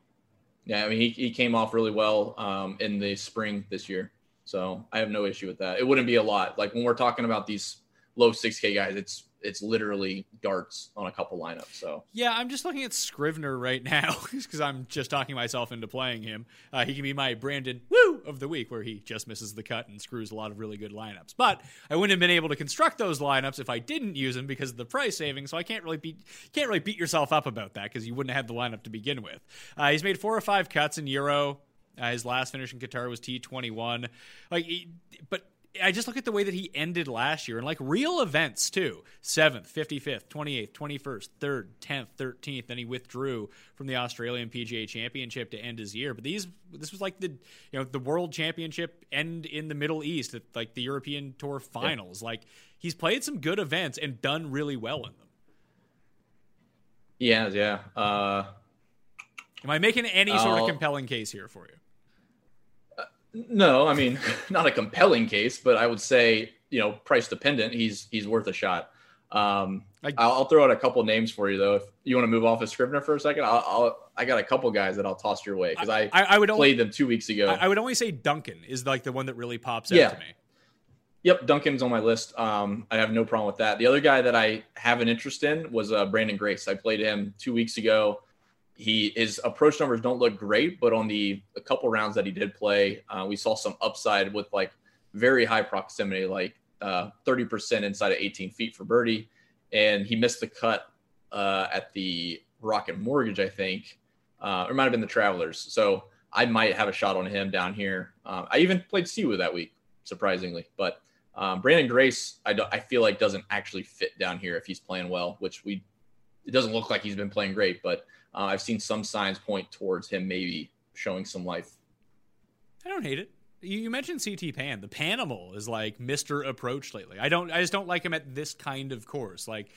Yeah, I mean, he, he came off really well um, in the spring this year. So I have no issue with that. It wouldn't be a lot. Like when we're talking about these low 6K guys, it's it's literally darts on a couple lineups. So Yeah, I'm just looking at Scrivener right now because I'm just talking myself into playing him. Uh, he can be my Brandon Wu of the week, where he just misses the cut and screws a lot of really good lineups. But I wouldn't have been able to construct those lineups if I didn't use him because of the price saving. So I can't really beat can't really beat yourself up about that because you wouldn't have had the lineup to begin with. Uh, he's made four or five cuts in Euro. Uh, his last finish in Qatar was T21. Like, but I just look at the way that he ended last year and like real events too. 7th, 55th, 28th, 21st, 3rd, 10th, 13th. Then he withdrew from the Australian PGA Championship to end his year. But these this was like the you know the World Championship end in the Middle East like the European Tour Finals. Like he's played some good events and done really well in them. yeah, yeah. Uh, Am I making any sort of compelling case here for you? No, I mean, not a compelling case, but I would say you know price dependent. He's he's worth a shot. Um, I- I'll, I'll throw out a couple names for you though. If you want to move off of Scrivener for a second, I'll, I'll I got a couple guys that I'll toss your way because I, I, I would only played them two weeks ago. I, I would only say Duncan is like the one that really pops out Yeah. to me. Yep, Duncan's on my list. Um, I have no problem with that. The other guy that I have an interest in was uh, Branden Grace. I played him two weeks ago. He his approach numbers don't look great, but on the a couple rounds that he did play, uh, we saw some upside with like very high proximity, like uh, thirty percent inside of eighteen feet for birdie, and he missed the cut uh, at the Rocket Mortgage, I think, uh, or might have been the Travelers. So I might have a shot on him down here. Um, I even played Si Woo that week, surprisingly, but um, Branden Grace, I, don't- I feel like doesn't actually fit down here if he's playing well, which we it doesn't look like he's been playing great, but uh, I've seen some signs point towards him maybe showing some life. I don't hate it. You, you mentioned CT Pan. The Panimal is like Mr. Approach lately. I don't. I just don't like him at this kind of course. Like,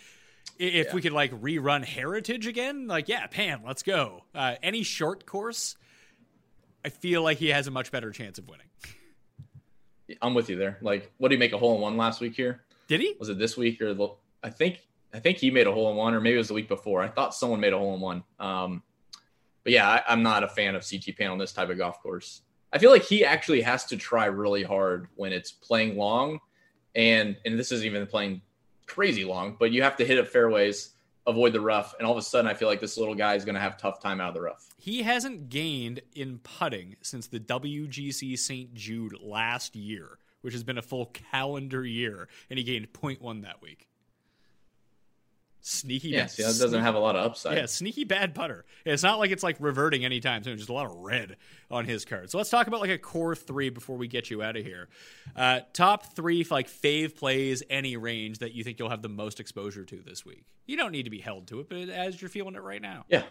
if Yeah. we could like rerun Heritage again, like yeah, Pan, let's go. Uh, any short course, I feel like he has a much better chance of winning. I'm with you there. Like, what did he make a hole in one last week here? Did he? Was it this week or the? I think I think he made a hole in one, or maybe it was the week before. I thought someone made a hole in one. Um, but yeah, I, I'm not a fan of CT Pan on this type of golf course. I feel like he actually has to try really hard when it's playing long, and and this isn't even playing crazy long, but you have to hit up fairways, avoid the rough, and all of a sudden, I feel like this little guy is going to have tough time out of the rough. He hasn't gained in putting since the WGC St. Jude last year, which has been a full calendar year, and he gained 0.1 that week. Sneaky Yeah, bad. see, that doesn't have a lot of upside. Yeah, sneaky bad putter. It's not like it's like reverting anytime soon. Just a lot of red on his card. So let's talk about like a core three before we get you out of here. Uh, top three like fave plays any range that you think you'll have the most exposure to this week. You don't need to be held to it, but as you're feeling it right now. Yeah.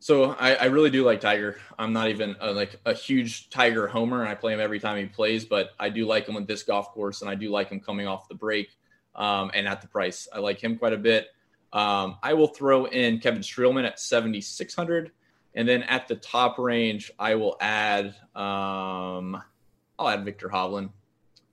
So I, I really do like Tiger. I'm not even a, like a huge Tiger homer, and I play him every time he plays. But I do like him with this golf course, and I do like him coming off the break um, and at the price. I like him quite a bit. Um, I will throw in Kevin Streelman at 7,600, and then at the top range, I will add um, I'll add Viktor Hovland,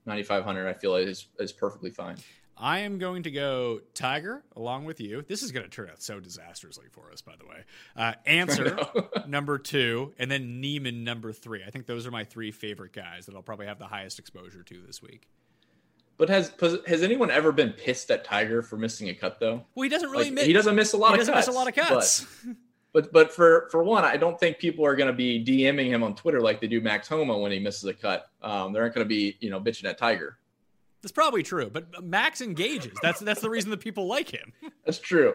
9,500. I feel is is perfectly fine. I am going to go Tiger along with you. This is going to turn out so disastrously for us, by the way. Uh, Ancer number two, and then Niemann number three. I think those are my three favorite guys that I'll probably have the highest exposure to this week. But has has anyone ever been pissed at Tiger for missing a cut though? Well, he doesn't really Like, miss. he doesn't miss a lot he of cuts. miss a lot of but- cuts. But but for for one, I don't think people are going to be DMing him on Twitter like they do Max Homa when he misses a cut. Um, they aren't going to be you know bitching at Tiger. That's probably true, but Max engages. That's that's the reason that people like him. That's true.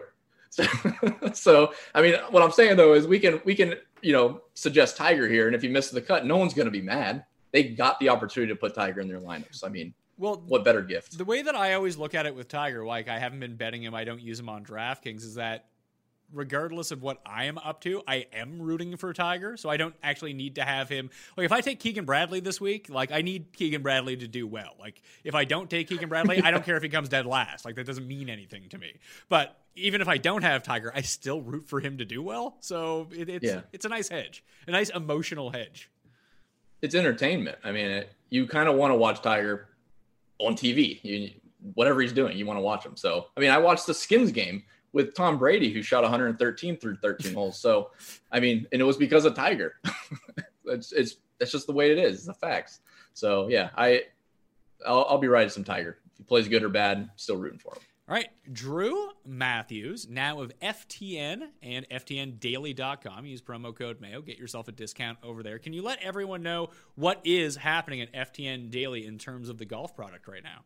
So, so I mean, what I'm saying though is we can we can you know suggest Tiger here, and if he misses the cut, no one's going to be mad. They got the opportunity to put Tiger in their lineups. I mean, Well, what better gift? the way that I always look at it with Tiger, like I haven't been betting him, I don't use him on DraftKings, is that regardless of what I am up to, I am rooting for Tiger. So I don't actually need to have him. Like if I take Keegan Bradley this week, like I need Keegan Bradley to do well. Like if I don't take Keegan Bradley, I don't care if he comes dead last. Like that doesn't mean anything to me. But even if I don't have Tiger, I still root for him to do well. So it, it's Yeah. it's a nice hedge, a nice emotional hedge. It's entertainment. I mean, it, you kind of want to watch Tiger on TV. You whatever he's doing, you want to watch him. So I mean, I watched the Skins game with Tom Brady, who shot 113 through 13 holes. So I mean, and it was because of Tiger. it's it's that's just the way it is. It's the facts. So yeah, I I'll, I'll be riding some Tiger. If he plays good or bad, still rooting for him. All right, Drew Matthews, now of FTN and FTNDaily.com. Use promo code Mayo. Get yourself a discount over there. Can you let everyone know what is happening at FTN Daily in terms of the golf product right now?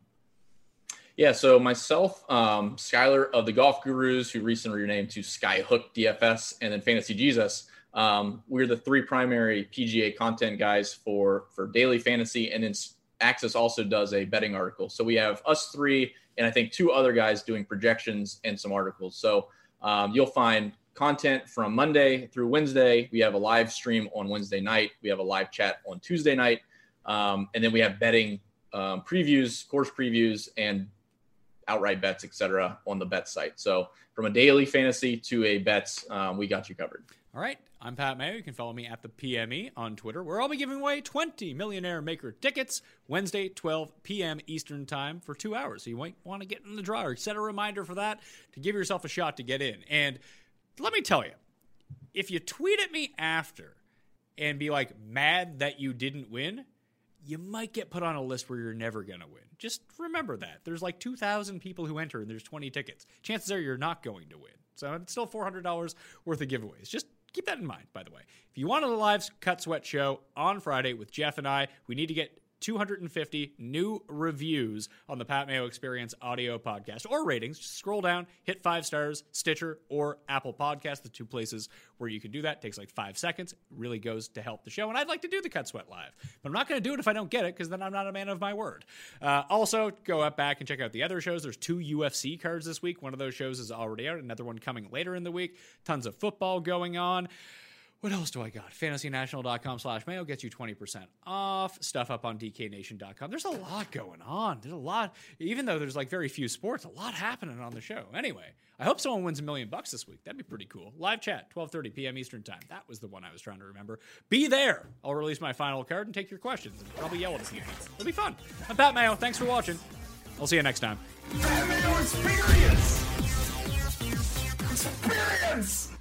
Yeah, so myself, um, Skylar of the Golf Gurus, who recently renamed to Skyhook DFS, and then Fantasy Jesus. Um, we're the three primary PGA content guys for for daily fantasy, and then Access also does a betting article. So we have us three, and I think two other guys doing projections and some articles. So um, you'll find content from Monday through Wednesday. We have a live stream on Wednesday night. We have a live chat on Tuesday night, um, and then we have betting um, previews, course previews, and outright bets, etc., on the bet site. So from a daily fantasy to a bets, um, we got you covered. All right, I'm Pat Mayo. You can follow me at the PME on Twitter, where I'll be giving away 20 Millionaire Maker tickets Wednesday, 12 p.m. Eastern Time for two hours. So you might want to get in the draw set a reminder for that to give yourself a shot to get in. And let me tell you, if you tweet at me after and be like mad that you didn't win, you might get put on a list where you're never going to win. Just remember that. There's like 2,000 people who enter and there's 20 tickets. Chances are you're not going to win. So it's still $400 worth of giveaways. Just keep that in mind, by the way. If you want a live Cut Sweat show on Friday with Jeff and I, we need to get 250 new reviews on the Pat Mayo Experience audio podcast or ratings. Just scroll down, hit five stars, Stitcher or Apple Podcast, the two places where you can do that. It takes like five seconds. It really goes to help the show. And I'd like to do the Cut Sweat live, but I'm not going to do it if I don't get it because then I'm not a man of my word. Uh, also, go up back and check out the other shows. There's two UFC cards this week. One of those shows is already out, another one coming later in the week. Tons of football going on. What else do I got? FantasyNational.com slash mayo gets you 20% off. Stuff up on DKNation.com. There's a lot going on. There's a lot, even though there's like very few sports, a lot happening on the show. Anyway, I hope someone wins a million bucks this week. That'd be pretty cool. Live chat, 12.30 p.m. Eastern Time. That was the one I was trying to remember. Be there. I'll release my final card and take your questions and probably yell at a few people. It'll be fun. I'm Pat Mayo. Thanks for watching. I'll see you next time. Experience! Experience!